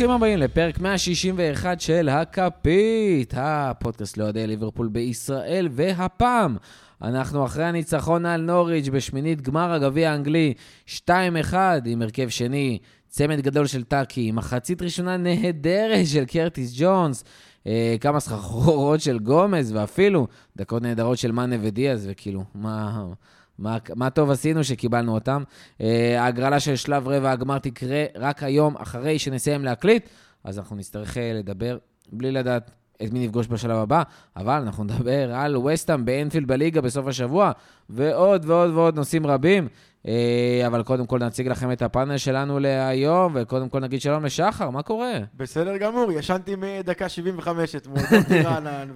ברוכים הבאים לפרק 161 של הכפית, הפודקאסט לאוהדי ליברפול בישראל, והפעם אנחנו אחרי הניצחון על נוריץ' בשמינית גמר הגביע האנגלי 2-1 עם הרכב שני, צמד גדול של טאקי, מחצית ראשונה נהדרת של קרטיס ג'ונס, אה, כמה סחרחורות של גומז, ואפילו דקות נהדרות של מאנה ודיאז, וכאילו, מה... מה, מה טוב עשינו שקיבלנו אותם. Uh, ההגרלה של שלב רבע הגמר תקרה רק היום, אחרי שנסיים להקליט, אז אנחנו נצטרך uh, לדבר בלי לדעת את מי נפגוש בשלב הבא, אבל אנחנו נדבר על וסטאם באנפילד בליגה בסוף השבוע, ועוד ועוד ועוד נושאים רבים. אה, אבל קודם כל נציג לכם את הפאנל שלנו להיום, וקודם כל נגיד שלום לשחר, מה קורה? בסדר גמור, ישנתי מדקה 75 אתמול, דוקטי רענן,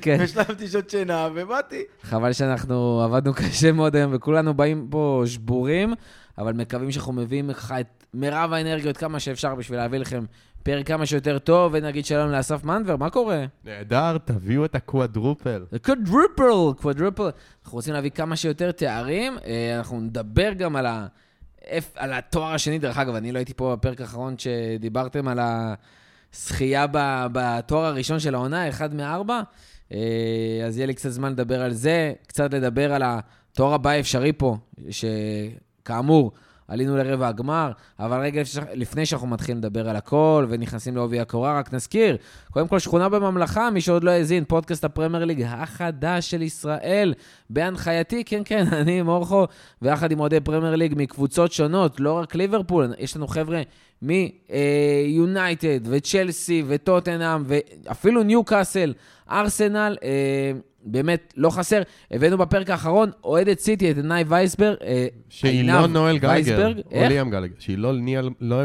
כן. והשלמתי שעות שינה, ובאתי. חבל שאנחנו עבדנו קשה מאוד היום, וכולנו באים פה שבורים, אבל מקווים שאנחנו מביאים לך את מירב האנרגיות כמה שאפשר בשביל להביא לכם פרק כמה שיותר טוב, ונגיד שלום לאסף מנבר, מה קורה? נהדר, תביאו את הקוואדרופל. קוואדרופל, קוואדרופל. אנחנו רוצים להביא כמה שיותר תארים, אה, אנחנו נדבר גם על, ה... על התואר השני, דרך אגב, אני לא הייתי פה בפרק האחרון שדיברתם על הזכייה בתואר הראשון של העונה, אחד מארבע, אה, אז יהיה לי קצת זמן לדבר על זה, קצת לדבר על התואר הבא האפשרי פה, שכאמור, עלינו לרבע הגמר, אבל רגע לפני שאנחנו מתחילים לדבר על הכל ונכנסים לעובי הקורה, רק נזכיר, קודם כל שכונה בממלכה, מי שעוד לא האזין, פודקאסט הפרמייר ליג החדש של ישראל, בהנחייתי, כן, כן, אני מורכו, ויחד עם אוהדי פרמייר ליג מקבוצות שונות, לא רק ליברפול, יש לנו חבר'ה מיונייטד וצ'לסי וטוטנאם ואפילו ניו קאסל, ארסנל, אה, באמת לא חסר. הבאנו בפרק האחרון, אוהדת סיטי, את עיני וייסברג. אה, שהיא לא נואל גלגר, או ליאם גלגר. שהיא לא ניאל, לא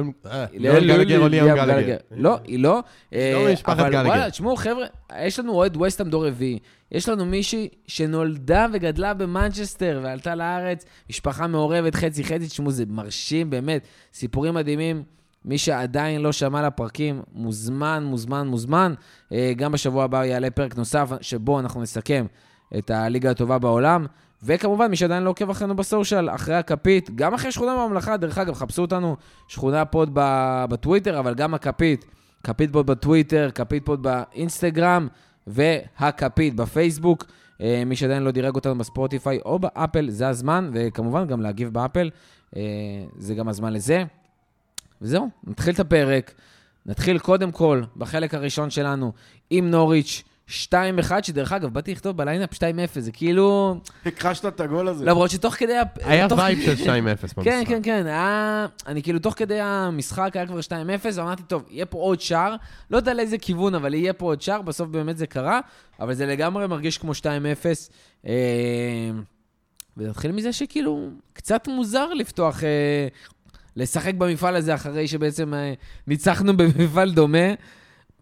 נואל גלגר או ליאם גלגר. לא, היא לא. לא משפחת גלגר. אבל וואלה, תשמעו, חבר'ה, יש לנו אוהד ווסטהאם דור רביעי. יש לנו מישהי שנולדה וגדלה במנצ'סטר ועלתה לארץ, משפחה מעורבת חצי-חצי, תשמעו, זה מרשים, באמת. סיפורים מדהימים. מי שעדיין לא שמע לפרקים, מוזמן, מוזמן, מוזמן. אה, גם בשבוע הבא יעלה פרק נוסף, שבו אנחנו נסכם את הליגה הטובה בעולם. וכמובן, מי שעדיין לא עוקב אחרינו ב social, אחרי הכפית, גם אחרי שכונה בממלכה, דרך אגב, חפשו אותנו, שכונה pod בטוויטר, אבל גם הכפית, כפית pod בטוויטר, כפית pod באינסטגרם, והכפית בפייסבוק. אה, מי שעדיין לא דירג אותנו בספוטיפיי או באפל, זה הזמן, וכמובן גם להגיב באפל, אה, זה גם הזמן לזה. וזהו, נתחיל את הפרק. נתחיל קודם כל בחלק הראשון שלנו עם נוריץ' 2-1, שדרך אגב, באתי לכתוב בליינאפ 2-0, זה כאילו... הכחשת את הגול הזה. למרות שתוך כדי... היה וייב של 2-0 במשחק. כן, כן, כן, היה... אני כאילו, תוך כדי המשחק היה כבר 2-0, ואמרתי, טוב, יהיה פה עוד שער, לא יודע לאיזה כיוון, אבל יהיה פה עוד שער, בסוף באמת זה קרה, אבל זה לגמרי מרגיש כמו 2-0. אה, ונתחיל מזה שכאילו, קצת מוזר לפתוח אה, לשחק במפעל הזה אחרי שבעצם אה, ניצחנו במפעל דומה.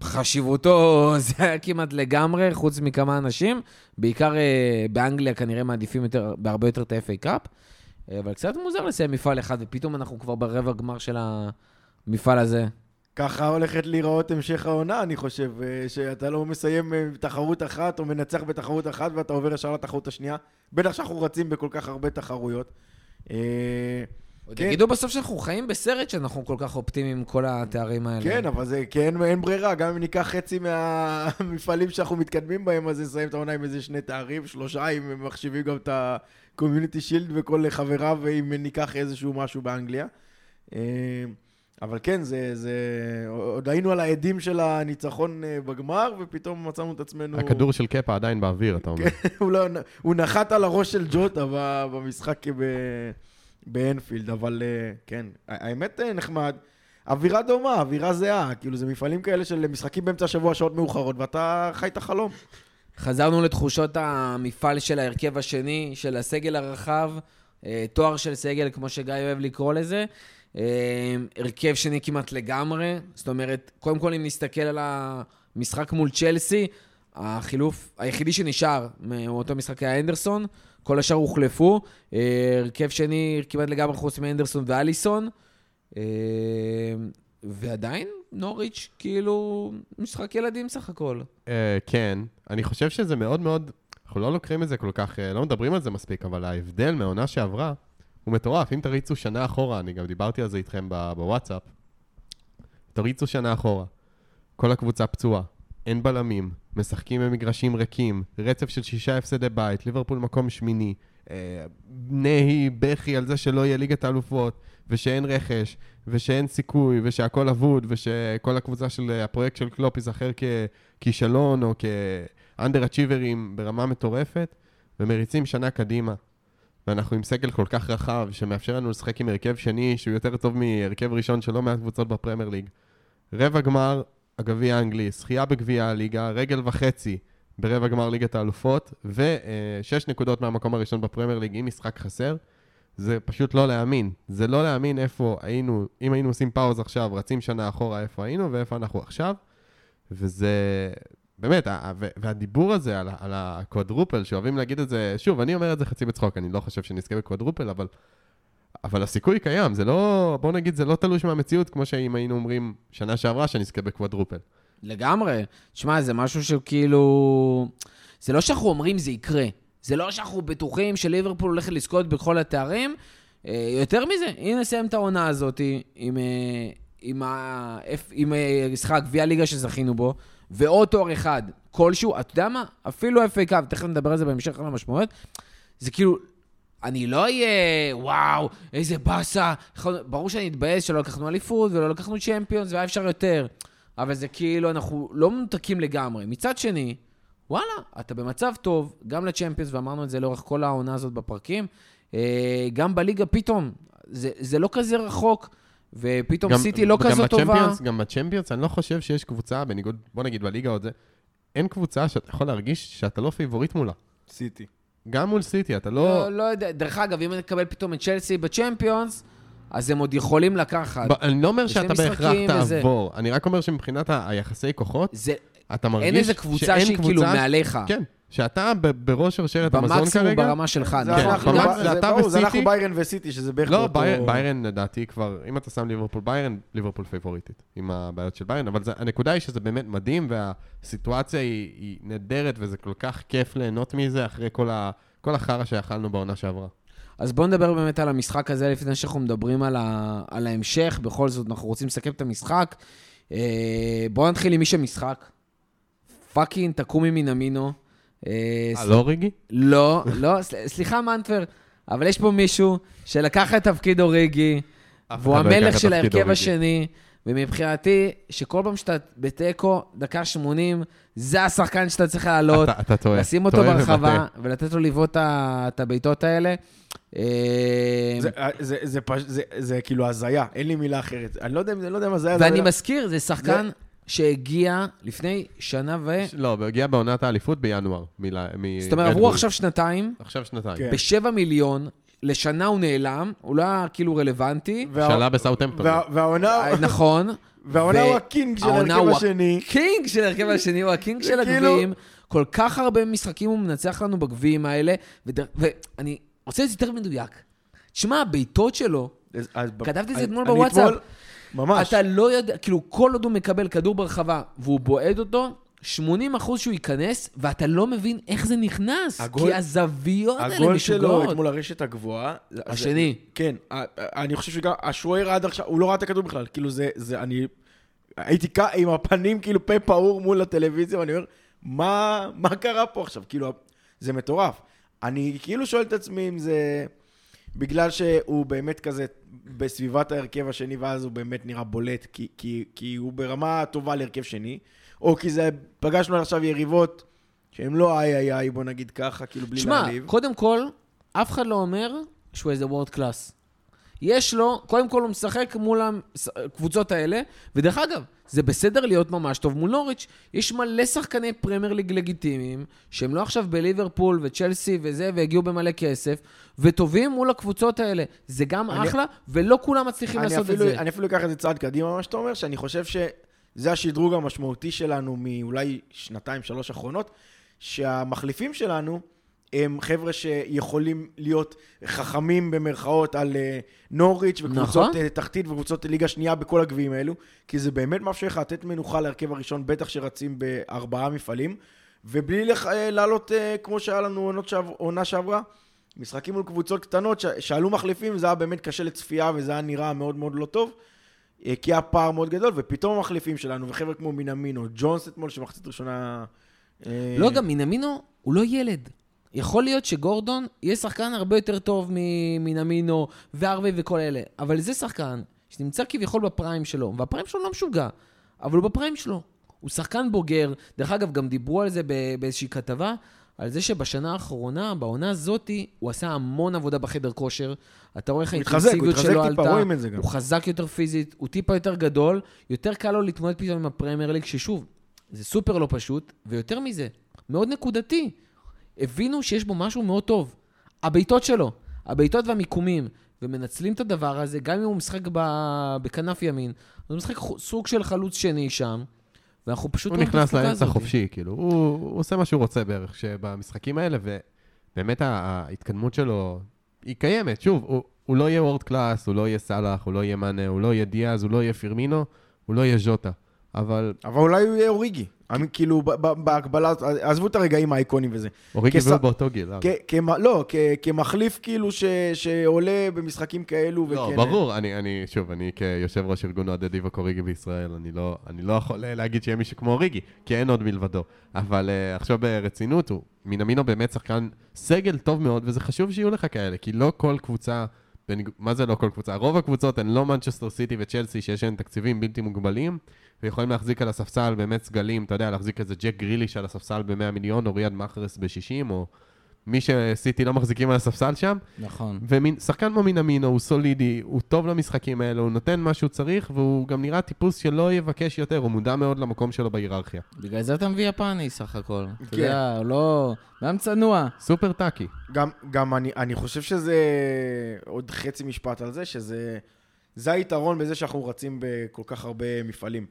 חשיבותו זה היה כמעט לגמרי, חוץ מכמה אנשים. בעיקר אה, באנגליה כנראה מעדיפים יותר, בהרבה יותר את ה-FA קאפ. אה, אבל קצת מוזר לסיים מפעל אחד, ופתאום אנחנו כבר ברבע גמר של המפעל הזה. ככה הולכת להיראות המשך העונה, אני חושב, שאתה לא מסיים תחרות אחת או מנצח בתחרות אחת ואתה עובר ישר לתחרות השנייה. בטח שאנחנו רצים בכל כך הרבה תחרויות. עוד כן. יגידו בסוף שאנחנו חיים בסרט שאנחנו כל כך אופטימיים עם כל התארים האלה. כן, אבל זה, כן, אין ברירה, גם אם ניקח חצי מהמפעלים שאנחנו מתקדמים בהם, אז נסיים את העונה עם איזה שני תארים, שלושה, אם הם מחשיבים גם את ה-community shield וכל חבריו, ואם ניקח איזשהו משהו באנגליה. אה, אבל כן, זה, זה... עוד היינו על העדים של הניצחון אה, בגמר, ופתאום מצאנו את עצמנו... הכדור של קפה עדיין באוויר, אתה אומר. כן, הוא, לא, הוא נחת על הראש של ג'וטה במשחק ב... באנפילד, אבל אה, כן, האמת אה, נחמד. אווירה דומה, אווירה זהה, כאילו זה מפעלים כאלה של משחקים באמצע השבוע שעות מאוחרות, ואתה חי את החלום. חזרנו לתחושות המפעל של ההרכב השני, של הסגל הרחב, אה, תואר של סגל, כמו שגיא אוהב לקרוא לזה. הרכב שני כמעט לגמרי, זאת אומרת, קודם כל אם נסתכל על המשחק מול צ'לסי, החילוף היחידי שנשאר מאותו משחק היה אנדרסון, כל השאר הוחלפו. אה, הרכב שני כמעט לגמרי חוץ מאנדרסון ואליסון. אה, ועדיין נוריץ', כאילו, משחק ילדים סך הכל. אה, כן, אני חושב שזה מאוד מאוד, אנחנו לא לוקחים את זה כל כך, לא מדברים על זה מספיק, אבל ההבדל מהעונה שעברה הוא מטורף. אם תריצו שנה אחורה, אני גם דיברתי על זה איתכם בוואטסאפ, תריצו שנה אחורה. כל הקבוצה פצועה, אין בלמים, משחקים במגרשים ריקים, רצף של שישה הפסדי בית, ליברפול מקום שמיני, אה, נהי, בכי על זה שלא יהיה ליגת האלופות, ושאין רכש, ושאין סיכוי, ושהכול אבוד, ושכל הקבוצה של אה, הפרויקט של קלופ ייזכר ככישלון או כאנדר אצ'יברים ברמה מטורפת, ומריצים שנה קדימה. ואנחנו עם סגל כל כך רחב, שמאפשר לנו לשחק עם הרכב שני, שהוא יותר טוב מהרכב ראשון של לא מעט קבוצות בפרמייר ליג. רבע גמר, הגביע האנגלי, זכייה בגביע הליגה, רגל וחצי ברבע גמר ליגת האלופות, ושש נקודות מהמקום הראשון בפרמייר ליג עם משחק חסר. זה פשוט לא להאמין. זה לא להאמין איפה היינו, אם היינו עושים פאוז עכשיו, רצים שנה אחורה איפה היינו ואיפה אנחנו עכשיו. וזה, באמת, והדיבור הזה על, על הקוודרופל, שאוהבים להגיד את זה, שוב, אני אומר את זה חצי בצחוק, אני לא חושב שנזכה בקוודרופל, אבל, אבל הסיכוי קיים, זה לא, בוא נגיד, זה לא תלוש מהמציאות, כמו שאם היינו אומרים שנה שעברה שנזכה בקוודרופל. לגמרי. תשמע, זה משהו שכאילו... זה לא שאנחנו אומרים זה יקרה. זה לא שאנחנו בטוחים שליברפול הולכת לזכות בכל התארים. אה, יותר מזה, הנה נסיים את העונה הזאת עם, אה, עם, ה... עם, עם סליחה, גביע הליגה שזכינו בו, ועוד תואר אחד כלשהו, אתה יודע מה? אפילו FA קאפ, תכף נדבר על זה בהמשך על המשמעויות. זה כאילו, אני לא אהיה, וואו, איזה באסה. ברור שאני אתבאס שלא לקחנו אליפות ולא לקחנו צ'מפיונס, והיה אפשר יותר. אבל זה כאילו, אנחנו לא מנותקים לגמרי. מצד שני, וואלה, אתה במצב טוב, גם לצ'מפיונס, ואמרנו את זה לאורך כל העונה הזאת בפרקים, אה, גם בליגה פתאום, זה, זה לא כזה רחוק, ופתאום גם, סיטי לא כזו טובה. גם בצ'מפיונס, אני לא חושב שיש קבוצה, בניגוד, בוא נגיד בליגה עוד זה, אין קבוצה שאתה יכול להרגיש שאתה לא פייבוריט מולה. סיטי. גם מול סיטי, אתה לא... לא, לא יודע, דרך אגב, אם נקבל פתאום את צ'לסי בצ'מפיונס, אז הם עוד יכולים לקחת. אני לא אומר שאתה בהכרח תעבור, אני רק אומר שמבחינת היחסי כוחות, זה, אתה מרגיש אין איזה קבוצה שהיא כאילו מעליך. כן, שאתה בראש שרשרת המזון כרגע... במקסימום ברמה שלך. זה אתה וסיטי. זה אנחנו ביירן וסיטי, שזה בערך לא, ביירן לדעתי כבר, אם אתה שם ליברפול ביירן, ליברפול פייבוריטית, עם הבעיות של ביירן, אבל הנקודה היא שזה באמת מדהים, והסיטואציה היא נהדרת, וזה כל כך כיף ליהנות מזה אחרי כל החרא שאכלנו בעונה שעברה. אז בואו נדבר באמת על המשחק הזה לפני שאנחנו מדברים על, ה... על ההמשך. בכל זאת, אנחנו רוצים לסכם את המשחק. אה, בואו נתחיל עם מי שמשחק. פאקינג תקומי מן אמינו. אה, אה לא ריגי? לא, לא, סליחה מנטבר, אבל יש פה מישהו שלקח את תפקיד אוריגי, והוא לא המלך של ההרכב השני, ומבחינתי, שכל פעם שאתה בתיקו, דקה 80, זה השחקן שאתה צריך לעלות. אתה, אתה טועה. לשים אותו ברחבה, ולתת לו לבעוט את הבעיטות האלה. אה, זה, זה, זה, זה, זה כאילו הזיה, אין לי מילה אחרת. אני לא יודע, לא יודע מה זה היה. ואני מזכיר, זה שחקן... שהגיע לפני שנה ו... לא, הוא הגיע בעונת האליפות בינואר. זאת אומרת, עברו עכשיו שנתיים. עכשיו שנתיים. כן. בשבע מיליון, לשנה הוא נעלם, הוא לא היה כאילו רלוונטי. שאלה בסאוטהמפטון. והעונה... אה, נכון. והעונה הוא הקינג של ההרכב השני. הקינג של ההרכב השני, הוא הקינג של כאילו- הגביעים. כל כך הרבה משחקים הוא מנצח לנו בגביעים האלה, ואני רוצה להיות יותר מדויק. תשמע, הבעיטות שלו, כתבתי את זה אתמול בוואטסאפ. ממש. אתה לא יודע, כאילו, כל עוד הוא מקבל כדור ברחבה והוא בועט אותו, 80 אחוז שהוא ייכנס, ואתה לא מבין איך זה נכנס. הגול, כי הזוויות האלה משוגעות. הגול שלו אתמול הרשת הגבוהה. השני. זה, כן, אני חושב שגם השוער עד עכשיו, הוא לא ראה את הכדור בכלל. כאילו זה, זה, אני הייתי כ... עם הפנים כאילו פה פעור מול הטלוויזיה, ואני אומר, מה, מה קרה פה עכשיו? כאילו, זה מטורף. אני כאילו שואל את עצמי אם זה בגלל שהוא באמת כזה בסביבת ההרכב השני, ואז הוא באמת נראה בולט, כי, כי, כי הוא ברמה טובה להרכב שני, או כי זה, פגשנו עכשיו יריבות שהן לא איי איי איי, בוא נגיד ככה, כאילו בלי להעליב. שמע, קודם כל, אף אחד לא אומר שהוא איזה וורד קלאס. יש לו, קודם כל הוא משחק מול הקבוצות האלה, ודרך אגב, זה בסדר להיות ממש טוב מול נוריץ'. יש מלא שחקני פרמייר ליג לגיטימיים, שהם לא עכשיו בליברפול וצ'לסי וזה, והגיעו במלא כסף, וטובים מול הקבוצות האלה. זה גם אני, אחלה, ולא כולם מצליחים לעשות אפילו, את זה. אני אפילו אקח את זה צעד קדימה, מה שאתה אומר, שאני חושב שזה השדרוג המשמעותי שלנו מאולי שנתיים, שלוש אחרונות, שהמחליפים שלנו, הם חבר'ה שיכולים להיות חכמים במרכאות על אה, נוריץ' וקבוצות נכון. אה, תחתית וקבוצות ליגה שנייה בכל הגביעים האלו, כי זה באמת מאפשר לך לתת מנוחה להרכב הראשון, בטח שרצים בארבעה מפעלים, ובלי לח... אה, לעלות כמו שהיה לנו עונה שעברה. משחקים מול קבוצות קטנות שעלו מחליפים, זה היה באמת קשה לצפייה וזה היה נראה מאוד מאוד לא טוב. אה, כי היה פער מאוד גדול, ופתאום המחליפים שלנו, וחבר'ה כמו מינמינו, ג'ונס אתמול, שמחצית ראשונה... אה, לא, גם מינמינו הוא לא ילד. יכול להיות שגורדון יהיה שחקן הרבה יותר טוב ממינמינו והרווי וכל אלה, אבל זה שחקן שנמצא כביכול בפריים שלו, והפריים שלו לא משוגע, אבל הוא בפריים שלו. הוא שחקן בוגר. דרך אגב, גם דיברו על זה באיזושהי כתבה, על זה שבשנה האחרונה, בעונה הזאתי, הוא עשה המון עבודה בחדר כושר. אתה רואה איך הוא הוא האינטנסיביות התחזק שלו טיפה, עלתה. רואים את זה גם. הוא חזק יותר פיזית, הוא טיפה יותר גדול, יותר קל לו להתמודד פתאום עם הפרמייר ליג, ששוב, זה סופר לא פשוט, ויותר מזה, מאוד נקודתי. הבינו שיש בו משהו מאוד טוב. הבעיטות שלו, הבעיטות והמיקומים, ומנצלים את הדבר הזה, גם אם הוא משחק ב- בכנף ימין, הוא משחק סוג של חלוץ שני שם, ואנחנו פשוט הוא את נכנס לאמצע. חופשי, כאילו, הוא, הוא עושה מה שהוא רוצה בערך שבמשחקים האלה, ובאמת ההתקדמות שלו היא קיימת. שוב, הוא, הוא לא יהיה וורד קלאס, הוא לא יהיה סאלח, הוא לא יהיה מאנה, הוא לא יהיה דיאז, הוא לא יהיה פירמינו, הוא לא יהיה ז'וטה. אבל אבל אולי הוא יהיה אוריגי. אני- כאילו, בהקבלה, עזבו את הרגעים האיקונים וזה. אוריגי כס- באותו גיל. אה. כ- כמ- לא, כ- כמחליף כאילו ש- שעולה במשחקים כאלו. לא, וכן- ברור, אני, אני, שוב, אני כיושב ראש ארגון אוהדי דיווק אוריגי בישראל, אני לא, אני לא יכול אה, להגיד שיהיה מישהו כמו אוריגי, כי אין עוד מלבדו. אבל uh, עכשיו ברצינות, הוא, מינמינו באמת שחקן סגל טוב מאוד, וזה חשוב שיהיו לך כאלה, כי לא כל קבוצה, בניג... מה זה לא כל קבוצה? רוב הקבוצות הן לא מנצ'סטר סיטי וצ'לסי, שיש להן תקציבים בלתי מוגבלים, ויכולים להחזיק על הספסל באמת סגלים, אתה יודע, להחזיק איזה ג'ק גריליש על הספסל ב-100 מיליון, או ריאד מאחרס ב-60, או מי שסיטי לא מחזיקים על הספסל שם. נכון. ושחקן כמו מינמינו הוא סולידי, הוא טוב למשחקים האלה, הוא נותן מה שהוא צריך, והוא גם נראה טיפוס שלא יבקש יותר, הוא מודע מאוד למקום שלו בהיררכיה. בגלל זה אתה מביא יפני סך הכל. אתה כן. יודע, הוא לא... גם צנוע. סופר טאקי. גם, גם אני, אני חושב שזה, עוד חצי משפט על זה, שזה זה היתרון בזה שאנחנו רצים בכל כך הרבה מפעלים.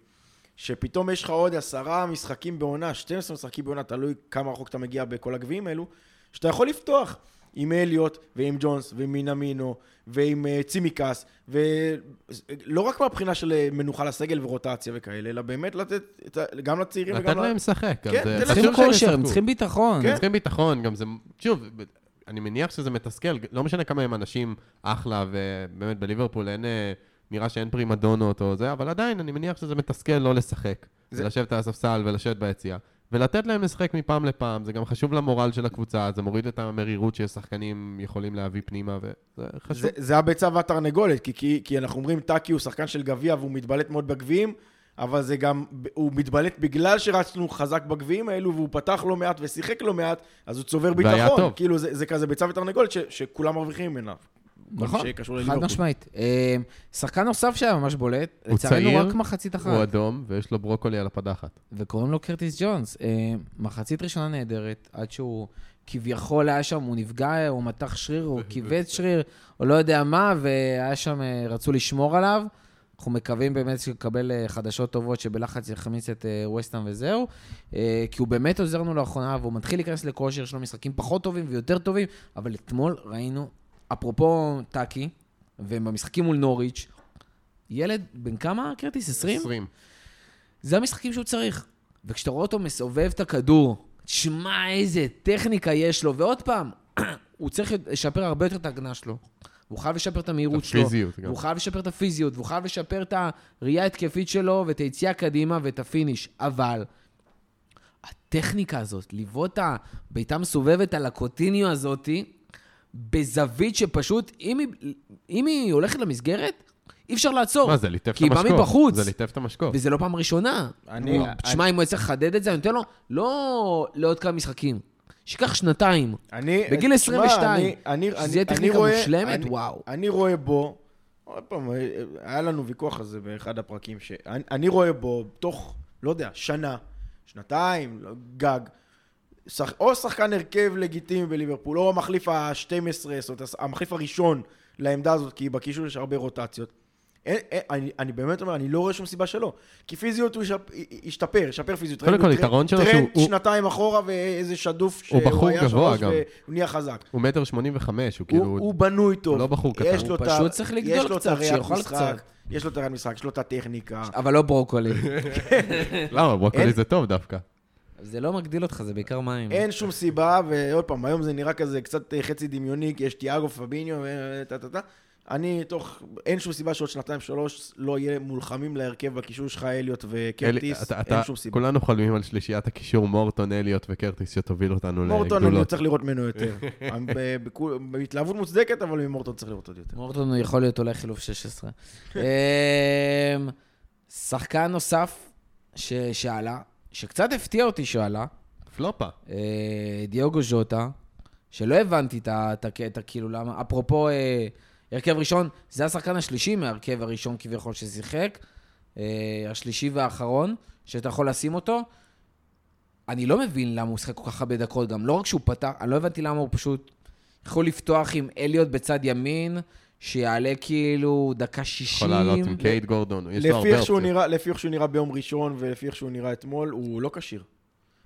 שפתאום יש לך עוד עשרה משחקים בעונה, 12 משחקים בעונה, תלוי כמה רחוק אתה מגיע בכל הגביעים האלו, שאתה יכול לפתוח עם אליוט ועם ג'ונס ועם מינמינו ועם uh, צימקס, ולא רק מהבחינה של אה, מנוחה לסגל ורוטציה וכאלה, אלא באמת לתת את גם לצעירים לתת וגם... ל- להם לשחק. כן, חשוב צריכים כושר, הם. צריכים ביטחון. כן. הם צריכים ביטחון, גם זה... שוב, אני מניח שזה מתסכל, לא משנה כמה הם אנשים אחלה, ובאמת בליברפול אין... אה, נראה שאין פרימדונות או זה, אבל עדיין, אני מניח שזה מתסכל לא לשחק. זה- ולשבת על הספסל ולשבת ביציאה. ולתת להם לשחק מפעם לפעם, זה גם חשוב למורל של הקבוצה, זה מוריד את המרירות ששחקנים יכולים להביא פנימה, וזה חשוב. זה, זה הביצה והתרנגולת, כי, כי, כי אנחנו אומרים טאקי הוא שחקן של גביע והוא מתבלט מאוד בגביעים, אבל זה גם, הוא מתבלט בגלל שרצנו חזק בגביעים האלו, והוא פתח לא מעט ושיחק לא מעט, אז הוא צובר ביטחון. והיה טוב. כאילו, זה, זה כזה ביצה ותרנגולת ש, שכולם מרוויחים ממנה. נכון, מה שקשור חד לליברפול. משמעית. אה, שחקן נוסף שהיה ממש בולט, לצערנו רק מחצית אחת. הוא אדום, ויש לו ברוקולי על הפדחת. וקוראים לו קרטיס ג'ונס. אה, מחצית ראשונה נהדרת, עד שהוא כביכול היה שם, הוא נפגע, הוא מתח שריר, הוא כיווץ שריר, או לא יודע מה, והיה שם, אה, רצו לשמור עליו. אנחנו מקווים באמת שיקבל חדשות טובות, שבלחץ יכניס את ווסטהאם וזהו. כי הוא באמת עוזר לנו לאחרונה, והוא מתחיל להיכנס לכושר, יש לו משחקים פחות טובים ויותר טובים, אבל אתמול ראינו, אפרופו טאקי, ובמשחקים מול נוריץ', ילד, בן כמה, קרטיס? 20? 20. זה המשחקים שהוא צריך. וכשאתה רואה אותו מסובב את הכדור, תשמע איזה טכניקה יש לו, ועוד פעם, הוא צריך לשפר הרבה יותר את ההגנה שלו. הוא חייב לשפר את המהירות שלו. הפיזיות גם. והוא חייב לשפר את הפיזיות, והוא חייב לשפר את הראייה ההתקפית שלו, ואת היציאה קדימה, ואת ה finish. אבל הטכניקה הזאת, לבעוט את הבעיטה מסובבת על הקוטיניו הזאתי, בזווית שפשוט, אם היא, אם היא הולכת למסגרת, אי אפשר לעצור. מה, זה ליטף את כי היא באה המשקוף. מבחוץ. זה ליטף את המשקוף. וזה לא פעם ראשונה. אני- הוא- אני- תשמע, אם הוא יצטרך לחדד את זה, אני נותן לו, לא לעוד כמה משחקים. שייקח שנתיים. אני, בגיל תשמע, 22, אני, אני, שזה יהיה טכניקה רואה, מושלמת, אני, וואו. אני רואה בו, עוד פעם, היה לנו ויכוח על זה באחד הפרקים, שאני אני רואה בו, תוך, לא יודע, שנה, שנתיים, לא, גג, שח, או שחקן הרכב לגיטימי בליברפול, או המחליף ה-12, זאת אומרת, המחליף הראשון לעמדה הזאת, כי בקישור יש הרבה רוטציות. אין, אין, אני, אני באמת אומר, אני לא רואה שום סיבה שלא. כי פיזיות הוא ישפ, ישתפר, ישפר פיזיות. קודם כל, טרנד- יתרון שלו טרנד שהוא- הוא- שנתיים אחורה ואיזה שדוף הוא שהוא בחור היה גבוה שלוש גם. והוא נהיה חזק. הוא מטר שמונים וחמש, הוא הוא, כאילו... הוא בנוי טוב. לא בחור קטן. יש הוא פשוט צריך לגדול יש לו את קצת, שיאכל משחק, קצת. יש לו את הראיית משחק, יש לו את הטכניקה. אבל לא ברוקולי. למה, ברוקולי זה טוב דווקא. זה לא מגדיל אותך, זה בעיקר מים. אין שום סיבה, ועוד פעם, היום זה נראה כזה קצת אה, חצי דמיוני, כי יש תיאגו פביניו וטה-טה-טה. אני תוך... אין שום סיבה שעוד שנתיים-שלוש לא יהיה מולחמים להרכב בקישור שלך, אליוט וקרטיס. אתה- אין שום סיבה. כולנו חולמים על שלישיית הקישור מורטון, אליוט וקרטיס שתוביל אותנו מורטון, אני לגדולות. צריך לראות ממנו יותר. בהתלהבות מוצדקת, אבל ממורטון צריך לראות עוד יותר. מורטון יכול להיות אולי חילוף 16. אמ, שחקן נוסף ש- שעלה, שקצת הפתיע אותי שעלה, פלופה. אה, דיוגו ז'וטה, שלא הבנתי את הקטע, כאילו למה, אפרופו אה, הרכב ראשון, זה השחקן השלישי מההרכב הראשון כביכול ששיחק, אה, השלישי והאחרון, שאתה יכול לשים אותו. אני לא מבין למה הוא שיחק כל כך הרבה דקות, גם לא רק שהוא פתח, אני לא הבנתי למה הוא פשוט יכול לפתוח עם אליוט בצד ימין, שיעלה כאילו דקה 60. יכול לעלות עם קייט גורדון, יש לו לפי הרבה איך שהוא אופציות. נראה, לפי איך שהוא נראה ביום ראשון ולפי איך שהוא נראה אתמול, הוא לא כשיר.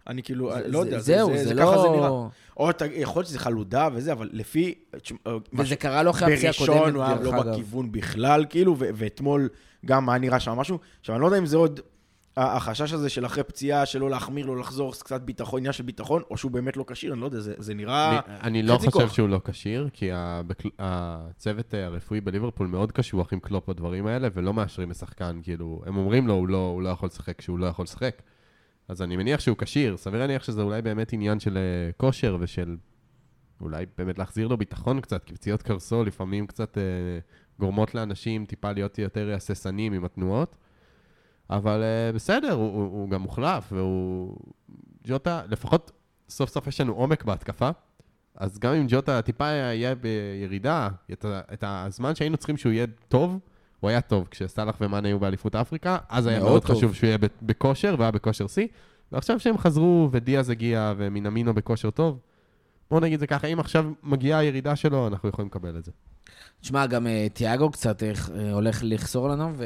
אני כאילו, זה- לא יודע, זה- זהו, זה ככה זה נראה. לא... או אתה- יכול להיות שזה חלודה וזה, אבל לפי... מה וזה קרה לו אחרי הפציעה הקודמת, בראשון הוא היה דרך לא אגב. בכיוון בכלל, כאילו, ו- ואתמול גם היה נראה שם משהו. עכשיו, אני לא יודע אם זה עוד החשש הזה של אחרי פציעה, שלא להחמיר, לא לחזור, קצת ביטחון, עניין של ביטחון, או שהוא באמת לא כשיר, אני לא יודע, זה, זה נראה... אני- אני לא חושב כוח. שהוא לא כשיר, כי הצוות אה, הרפואי בליברפול מאוד קשוח עם קלופ בדברים האלה, ולא מאשרים לשחקן, כאילו, הם אומרים לו, הוא לא הוא לא יכול לשחק כשהוא לא יכול לשחק. אז אני מניח שהוא כשיר, סביר להניח שזה אולי באמת עניין של אה, כושר ושל אולי באמת להחזיר לו ביטחון קצת, כי פציעות קרסול לפעמים קצת אה, גורמות לאנשים טיפה להיות יותר הססנים עם התנועות. אבל אה, בסדר, הוא, הוא, הוא גם מוחלף, והוא... ג'וטה, לפחות סוף סוף יש לנו עומק בהתקפה, אז גם אם ג'וטה טיפה יהיה בירידה, את, את הזמן שהיינו צריכים שהוא יהיה טוב, הוא היה טוב. כשסאלח ומאנה היו באליפות אפריקה, אז היה מאוד מאוד טוב. חשוב שהוא יהיה בכושר, והיה בכושר שיא. ועכשיו שהם חזרו, ודיאז הגיע, ומינמינו בכושר טוב, בואו נגיד זה ככה, אם עכשיו מגיעה הירידה שלו, אנחנו יכולים לקבל את זה. תשמע, גם אה, תיאגו קצת אה, הולך לחזור לנו, ו...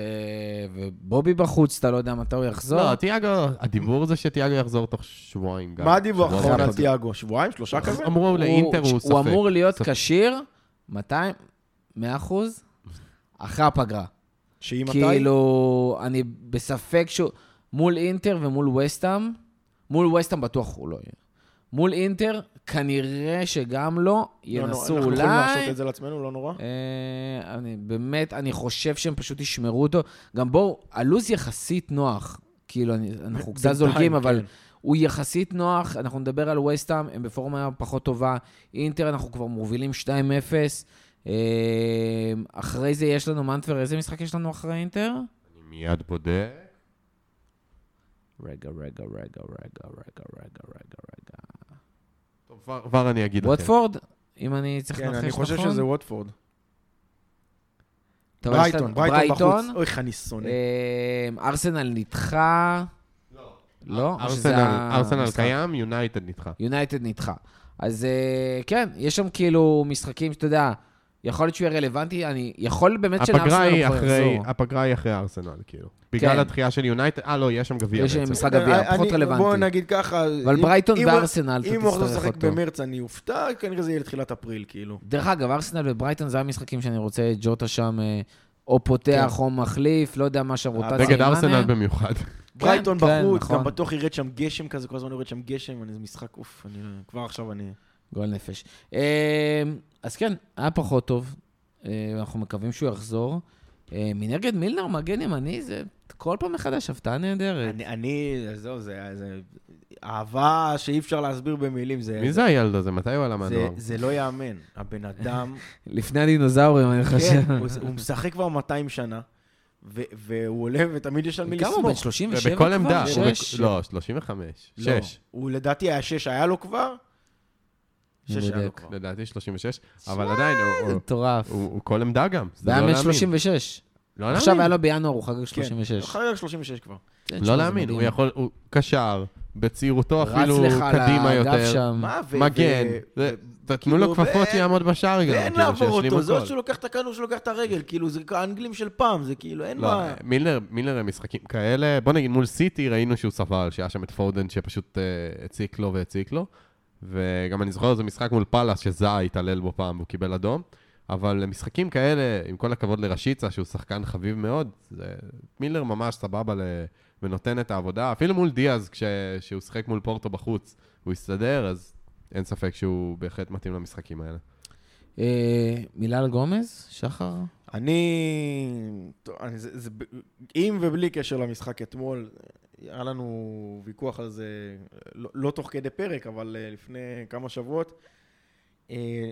ובובי בחוץ, אתה לא יודע מתי הוא יחזור. לא, תיאגו, הדיבור זה שתיאגו יחזור תוך שבועיים גם. מה הדיווח שבוע האחרון על. תיאגו? שבועיים? שלושה כזה? אמרו לאינטר הוא ספק. הוא אמור להיות. כשיר, 200, 100 אחוז, אחרי הפגרה. שהיא מתי? כאילו, אני בספק שהוא... מול אינטר ומול וסטאם, מול וסטאם בטוח הוא לא יהיה. מול אינטר, כנראה שגם לא, לא, לא, ינסו אנחנו יכולים אולי... להרשות את זה לעצמנו, לא נורא. אה, אני באמת, אני חושב שהם פשוט ישמרו אותו. גם בואו, הלו"ז יחסית נוח. כאילו, אני, אנחנו קצת זולגים, אבל כן. הוא יחסית נוח. אנחנו נדבר על וסטאם, הם בפורמה פחות טובה. אינטר, אנחנו כבר מובילים 2-0. אה, אחרי זה יש לנו מנטבר, איזה משחק יש לנו אחרי אינטר? אני מיד בודק. רגע, רגע, רגע, רגע, רגע, רגע, רגע, רגע. כבר- אני אגיד לכם. ווטפורד? אם אני צריך כן, לנחש נכון? אני חושב שזה ווטפורד. ברייטון, ברייטון בחוץ. ברייטון. אוי, איך אני שונא. אה, ארסנל נדחה. לא? שזה ארסנל? קיים, יונייטד נדחה. יונייטד נדחה. אז אה, כן, יש שם כאילו משחקים שאתה יודע, יכול להיות שהוא יהיה רלוונטי, אני יכול באמת הוא כבר אחרי, יחזור. הפגרה היא אחרי ארסנל, כאילו. בגלל כן. הדחייה של יונייטד, אה, לא, יש שם גביע יש בעצם. משחק גביע, אני- פחות רלוונטי. בוא נגיד ככה. אבל אם- ברייטון אם הוא- וארסנל, אתה אם הוא יחזור תצטרך לשחק אותו. במרץ, אני אופתע, כנראה זה יהיה לתחילת אפריל, כאילו. דרך אגב, ארסנל וברייטון זה המשחקים שאני רוצה את ג'וטה שם, אה, או פותח כן. או מחליף, לא יודע מה שם רוטציה. נגד ארסנל. במיוחד. ברייטון כן, בחוץ, נכון. גם בטוח ירד שם גשם כזה, כל הזמן יורד שם גשם, אני- זה משחק, אוף, אני- כבר עכשיו אני... גועל נפש. אז כן, היה פחות טוב. אה, אנחנו מקווים שהוא יחזור. אה, מנגד מילנר, מגן ימני, זה כל פעם מחדש הפתעה נהדרת. אני, אני, זהו, זה, זה אהבה שאי אפשר להסביר במילים, זה... מי זה הילד הזה? מתי הוא עלה זה, מהנוער? זה לא ייאמן. הבן אדם, לפני הדינוזאורים, אני חושב. כן, הוא, הוא משחק כבר 200 שנה, ו, והוא עולה ותמיד יש על מי כמה הוא בן לסמוך. 37 כבר? ובכל עמדה. לא, 35. לא, 6. הוא לדעתי היה 6, היה לו כבר? 6 היה לו. כבר. לדעתי 36. אבל עדיין, הוא- הוא- מטורף. הוא הוא כל עמדה גם. זה והיה לא בן להאמין. 36. לא עכשיו להאמין. היה לו בינואר, הוא חגג כן, 36. אחרי 36 כבר. כן, לא להאמין. הוא יכול, הוא קשר, בצעירותו אפילו רץ לך על קדימה האגף יותר. שם. מה? ו- מגן. ו- זה- ו- תנו לו כאילו, כפפות שיעמוד בשער גם. ואין כאילו, לעבור אותו, זה עוד הכל. שהוא לוקח את הכדור, שהוא לוקח את הרגל, כאילו, זה האנגלים של פעם, זה כאילו, אין לא, מה... מילנר, הם משחקים כאלה, בוא נגיד מול סיטי ראינו שהוא סבל, שהיה שם את פודן שפשוט אה, הציק לו והציק לו, וגם אני זוכר איזה משחק מול פאלאס שזאה התעלל בו פעם והוא קיבל אדום, אבל משחקים כאלה, עם כל הכבוד לרשיצה, שהוא שחקן חביב מאוד, זה, מילנר ממש סבבה ל... ונותן את העבודה, אפילו מול דיאז, כש... שהוא שיחק מול פורטו בחוץ, הוא הסתדר, אז אין ספק שהוא בהחלט מתאים למשחקים האלה. אה, מילה על גומז, שחר? אני... טוב, אני זה, זה, עם ובלי קשר למשחק אתמול, היה לנו ויכוח על זה, לא, לא תוך כדי פרק, אבל אה, לפני כמה שבועות. אה,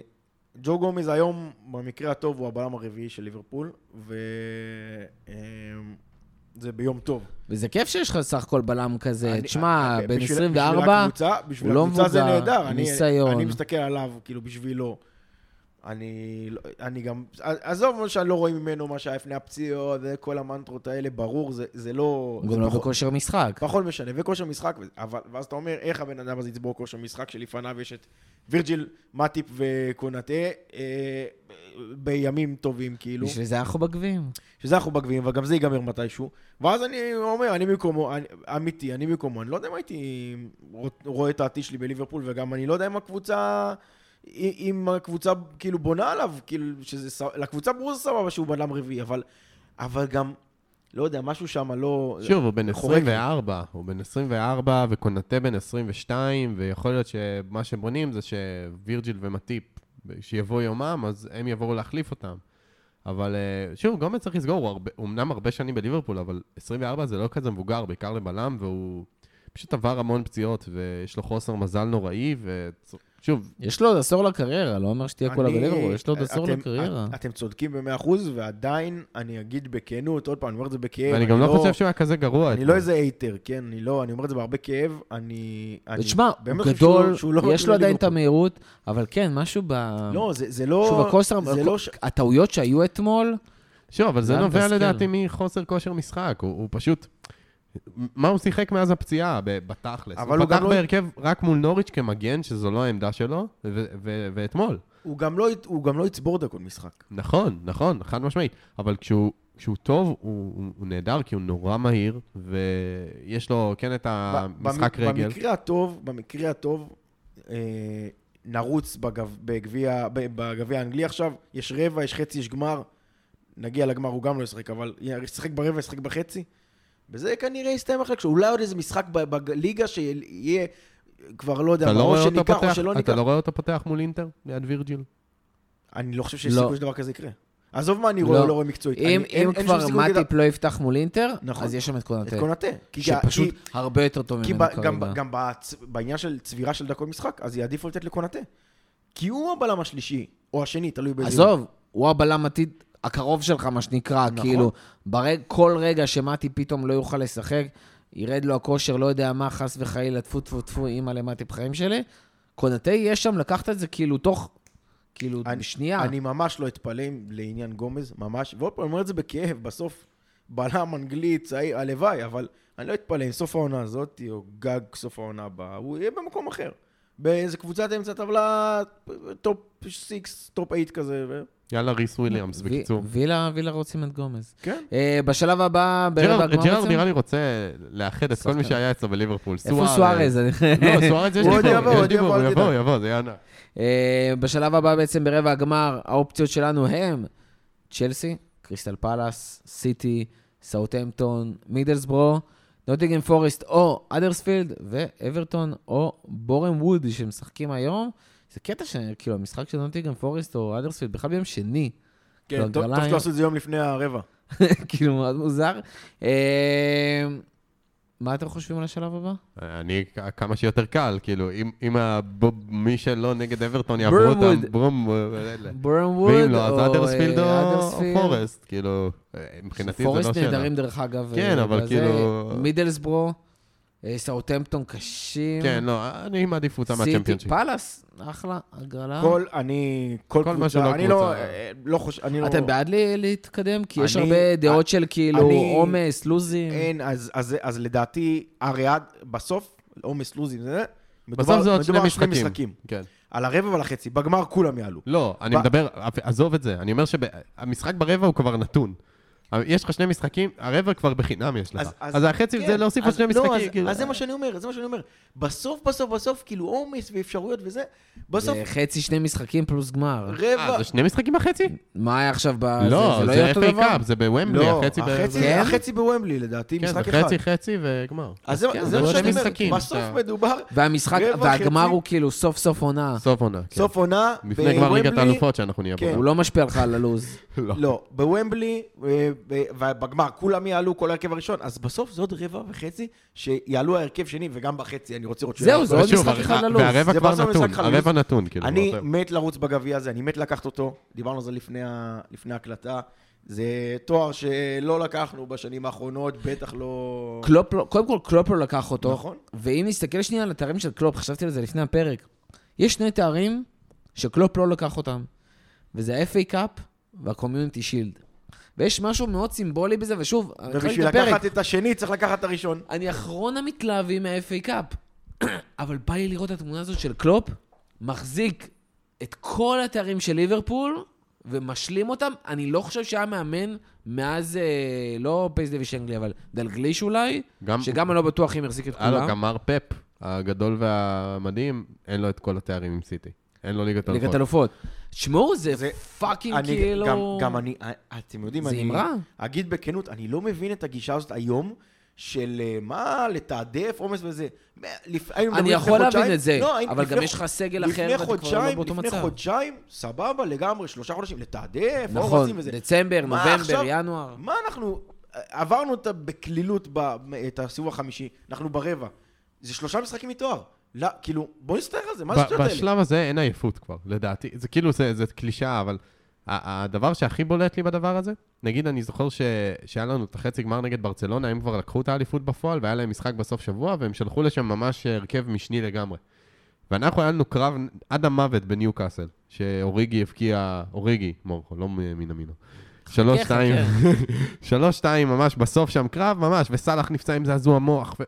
ג'ו גומז היום, במקרה הטוב, הוא הבלם הרביעי של ליברפול, וזה ביום טוב. וזה כיף שיש לך סך הכל בלם כזה. אני- תשמע, אה, בן בשביל- 24, בשביל הקבוצה, בשביל לא הקבוצה זה נהדר. אני-. אני מסתכל עליו, כאילו, בשבילו. אני, לא- אני גם, עזוב שאני לא רואה ממנו מה שהיה לפני הפציעות, וכל המנטרות האלה, ברור, זה, זה לא... הוא זה גם לא בכושר משחק. פחות משנה, וכושר משחק, אבל, ואז אתה אומר, איך הבן אדם הזה יצבור כושר משחק שלפניו יש את וירג'יל, מאטיפ וקונאטה, אה, בימים טובים, כאילו. בשביל זה אנחנו בגביעים. שזה אנחנו בגביעים, וגם זה ייגמר מתישהו. ואז אני אומר, אני במקומו, אני- אמיתי, אני במקומו, אני לא יודע אם הייתי רואה את העתיד שלי בליברפול, וגם אני לא יודע אם הקבוצה, אם הקבוצה כאילו בונה עליו, כאילו, שזה, ס- לקבוצה ברור זה סבבה שהוא בלם רביעי, אבל, אבל גם, לא יודע, משהו שם לא... שוב, הוא בן חורק לי. 24, הוא בן 24 וקונטה בן 22, ויכול להיות שמה שבונים זה שווירג'יל ומטיפ, שיבוא יומם, אז הם יבואו להחליף אותם. אבל אה, שוב, גומץ צריך לסגור, הוא הרבה- אמנם הרבה שנים בליברפול, אבל 24 זה לא כזה מבוגר, בעיקר לבלם, והוא פשוט עבר המון פציעות, ויש לו חוסר מזל נוראי, ושוב, יש לו עוד עשור לקריירה, לא אומר שתהיה כולה בליברפול, יש לו עוד עשור לקריירה. את- אתם צודקים ב-100%, ועדיין, אני אגיד בכנות, עוד פעם, אני אומר את זה בכאב. ואני גם לא חושב שהוא היה כזה גרוע. אני. לא איזה אייטר, כן? אני לא, אני אומר את זה בהרבה כאב, אני... ותשמע, הוא גדול, שהוא לא יש לו עדיין את. המהירות, אבל כן, משהו ב... לא, זה זה לא... שוב, הכושר, לא... הטעויות שהיו אתמול, שוב, אבל זה נובע. לדעתי מחוסר כושר משחק. הוא, הוא פשוט... מה הוא שיחק מאז הפציעה, בתכלס? הוא הוא פתח לא- בהרכב רק מול נוריץ' כמגן, שזו לא העמדה שלו, ו- ו- ואתמול. הוא גם לא הוא גם לא יצבור דקות משחק. נכון, נכון, חד משמעית. אבל כשהוא, כשהוא טוב, הוא, הוא, הוא נהדר, כי הוא נורא מהיר, ויש לו כן את המשחק במ- רגל. במקרה הטוב, במקרה הטוב, אה, נרוץ בגביע האנגלי עכשיו, יש רבע, יש חצי, יש גמר. נגיע לגמר, הוא גם לא ישחק, אבל ישחק ברבע, ישחק בחצי. וזה כנראה יסתיים אחרי, אולי עוד איזה משחק ב- בליגה שיהיה כבר, לא יודע, אתה מה, לא או שניקח או פותח, שלא אתה ניקח. לא רואה אותו פותח מול אינטר, ליד וירג'יל? אני לא חושב שיש לא. סיכוי שדבר כזה יקרה. עזוב מה אני לא. רואה או לא רואה מקצועית. אם אני- אם אין- אין שום כבר מאטיפ לא יפתח מול אינטר, נכון. אז יש שם את את קונאטה. קונאטה. כי- שפשוט כי- הרבה יותר טוב ממנו ב- גם, כרגע. גם בצ... בעניין של צבירה של דקות משחק, אז יעדיפו לתת לקונאטה. כי הוא הבלם השלישי, או השני, תלוי באיזה... עזוב, הוא הבלם עתיד הקרוב שלך, מה שנקרא, נכון. כאילו, ברג, כל רגע שמטי פתאום לא יוכל לשחק, ירד לו הכושר, לא יודע מה, חס וחלילה, טפו טפו טפו, אימא למטי בחיים שלי. קונאטה יהיה שם, לקחת את זה כאילו תוך, כאילו, אני- בשנייה. אני ממש לא אתפלא לעניין גומז, ממש. ועוד פעם, אני אומר את זה בכאב, בסוף בלם אנגלי, צעיר, הלוואי, אבל אני לא אתפלא אם סוף העונה הזאת, או גג סוף העונה הבאה, הוא יהיה במקום אחר. באיזה קבוצת אמצע טבלה, top 6, top 8 כזה, ו... יאללה, ריס וויליאמס, וי- בקיצור. וילה, וילה רוצים את גומז. כן. אה, בשלב הבא, ברבע הגמר ג'רארד? נראה לי רוצה לאחד את כל מי. שהיה אצלו בליברפול. איפה סוארז? לא, סוארז יש דיבור, יש דיבור, הוא יבוא. יבוא, זה יהיה ענק. אה, בשלב הבא בעצם ברבע הגמר, האופציות שלנו הם צ'לסי, קריסטל פלאס, סיטי, סאוטהמפטון, מידלסברו, נוטינגהאם פורסט או האדרספילד, ואברטון או בורם ווד שמשחקים היום. זה קטע שכאילו המשחק של נוטינגהאם פורסט או האדרספילד בכלל ביום שני. כן, לא, טוב היום. עשו את זה יום לפני הרבע. כאילו מאוד מוזר. אה, מה אתם חושבים על השלב הבא? אני כמה שיותר קל, כאילו, אם- מי שלא נגד אברטון יעברו. אותם, בורם, אלה. בורם ווד ואם לא, אז האדרספילד או? פורסט, כאילו, אה, מבחינתי זה לא פורסט שאלה. נהדרים דרך אגב. כן, אה, אבל. כאילו- מידלסברו, אה, סאוטהמפטון קשים. כן, לא, אני מעדיף אותם סיטי, מהצ'מפיונשיפ. פאלאס, אחלה, הגרלה. כל, אני, כל כל מה קבוצה, שלא אני לא, קבוצה. אה, לא חושב, אני לא... אתם בעד לי- להתקדם? כי יש אני- הרבה דעות של כאילו אני- עומס, לוזים. אין, אז, אז, אז לדעתי, הרי עד, בסוף, עומס לוזים, זה, בסוף זה עוד שני מדובר על משחקים. משחקים. כן. על הרבע ועל החצי, בגמר כולם יעלו. לא, אני ב- מדבר, עזוב את זה, אני אומר שהמשחק ברבע הוא כבר נתון. יש לך שני משחקים, הרבע כבר בחינם יש לך. אז- אז- אז החצי כן, זה להוסיף עוד שני לא, משחקים. אז- כאילו. אז זה מה שאני אומר, זה מה שאני אומר. בסוף, בסוף, בסוף, כאילו עומס ואפשרויות וזה, בסוף זה חצי שני משחקים פלוס גמר. רבע... אה, זה שני משחקים בחצי? מה היה עכשיו ב... לא, זה לא זה יהיה אותו FA דבר? קאפ, זה בוומבלי, לא, החצי ב... החצי- כן? החצי בוומבלי, לדעתי, כן, משחק זה אחד. חצי חצי וגמר. אז זה כן, זה זה מה לא שאני שני אומר, משחקים, בסוף מדובר, והמשחק, והגמר. הוא כאילו סוף סוף עונה. סוף עונה. כן. סוף עונה, לפני גמר ליגת האלופות שאנחנו נהיה כן. פה. הוא לא משפיע לך על הלוז. לא. לא, בוומבלי, אה, ב- ובגמר כולם יעלו, כל ההרכב הראשון, אז בסוף זה עוד רבע וחצי שיעלו ההרכב שני, וגם בחצי, אני רוצה לראות שהוא זהו. זה עוד משחק אחד ללוז. והרבע זה כבר נתון. הרבע נתון, כאילו. אני מת לרוץ בגביע הזה, אני מת לקחת אותו, דיברנו על זה לפני ההקלטה. זה תואר שלא לקחנו בשנים האחרונות, בטח לא... קלופ לא, קודם כל קלופ לא לקח אותו. נכון. ואם נסתכל שנייה על התארים של קלופ, חשבתי על זה לפני הפרק, יש שני תארים שקלופ לא לקח אותם, וזה ה-FA Cup וה-Community Shield. ויש משהו מאוד סימבולי בזה, ושוב, ובשביל. לקחת את השני צריך לקחת את הראשון. אני אחרון המתלהבים מה-FA Cup, אבל בא לי לראות את התמונה הזאת של קלופ, מחזיק את כל התארים של ליברפול, ומשלים אותם. אני לא חושב שהיה מאמן מאז, אה, לא פייס דוויש אנגלי, אבל דלגליש אולי, גם- שגם אני לא בטוח אם יחזיק את הלו, כולם. גם מר פפ, הגדול והמדהים, אין לו את כל התארים עם סיטי. אין לו ליגת ליגת אלופות. תשמעו, זה זה- פאקינג אני, כאילו... גם, גם אני, אתם יודעים, זה אני אמרה. אגיד בכנות, אני לא מבין את הגישה הזאת היום, של אה, מה, לתעדף עומס וזה. לפ... אני יכול לפני להבין את זה, לא, אבל לפני גם יש לך סגל אחר, לפני ואתה כבר לא באותו לפני מצב. חודשיים, סבבה לגמרי, שלושה חודשים, לתעדף, נכון. דצמבר, נובמבר, עכשיו? ינואר. מה אנחנו, עברנו אותה בקלילות, ב, את הסיבוב החמישי, אנחנו ברבע. זה שלושה משחקים מתואר. לא, כאילו, בוא נסתכל על זה, מה זה השטויות האלה? בשלב הזה אין עייפות כבר, לדעתי. זה כאילו, זה, זה קלישאה, אבל ה- הדבר שהכי בולט לי בדבר הזה, נגיד, אני זוכר ש... שהיה לנו את החצי גמר נגד ברצלונה, הם כבר לקחו את האליפות בפועל, והיה להם משחק בסוף שבוע, והם שלחו לשם ממש הרכב משני לגמרי. ואנחנו, היה לנו קרב עד המוות בניוקאסל, שאוריגי הבקיע, אוריגי, מורכו, לא מ- מנמינו. שלוש, שתיים. שלוש, שתיים, ממש בסוף שם קרב, ממש, וסאלח נפצע עם זעזוע מוח. ו...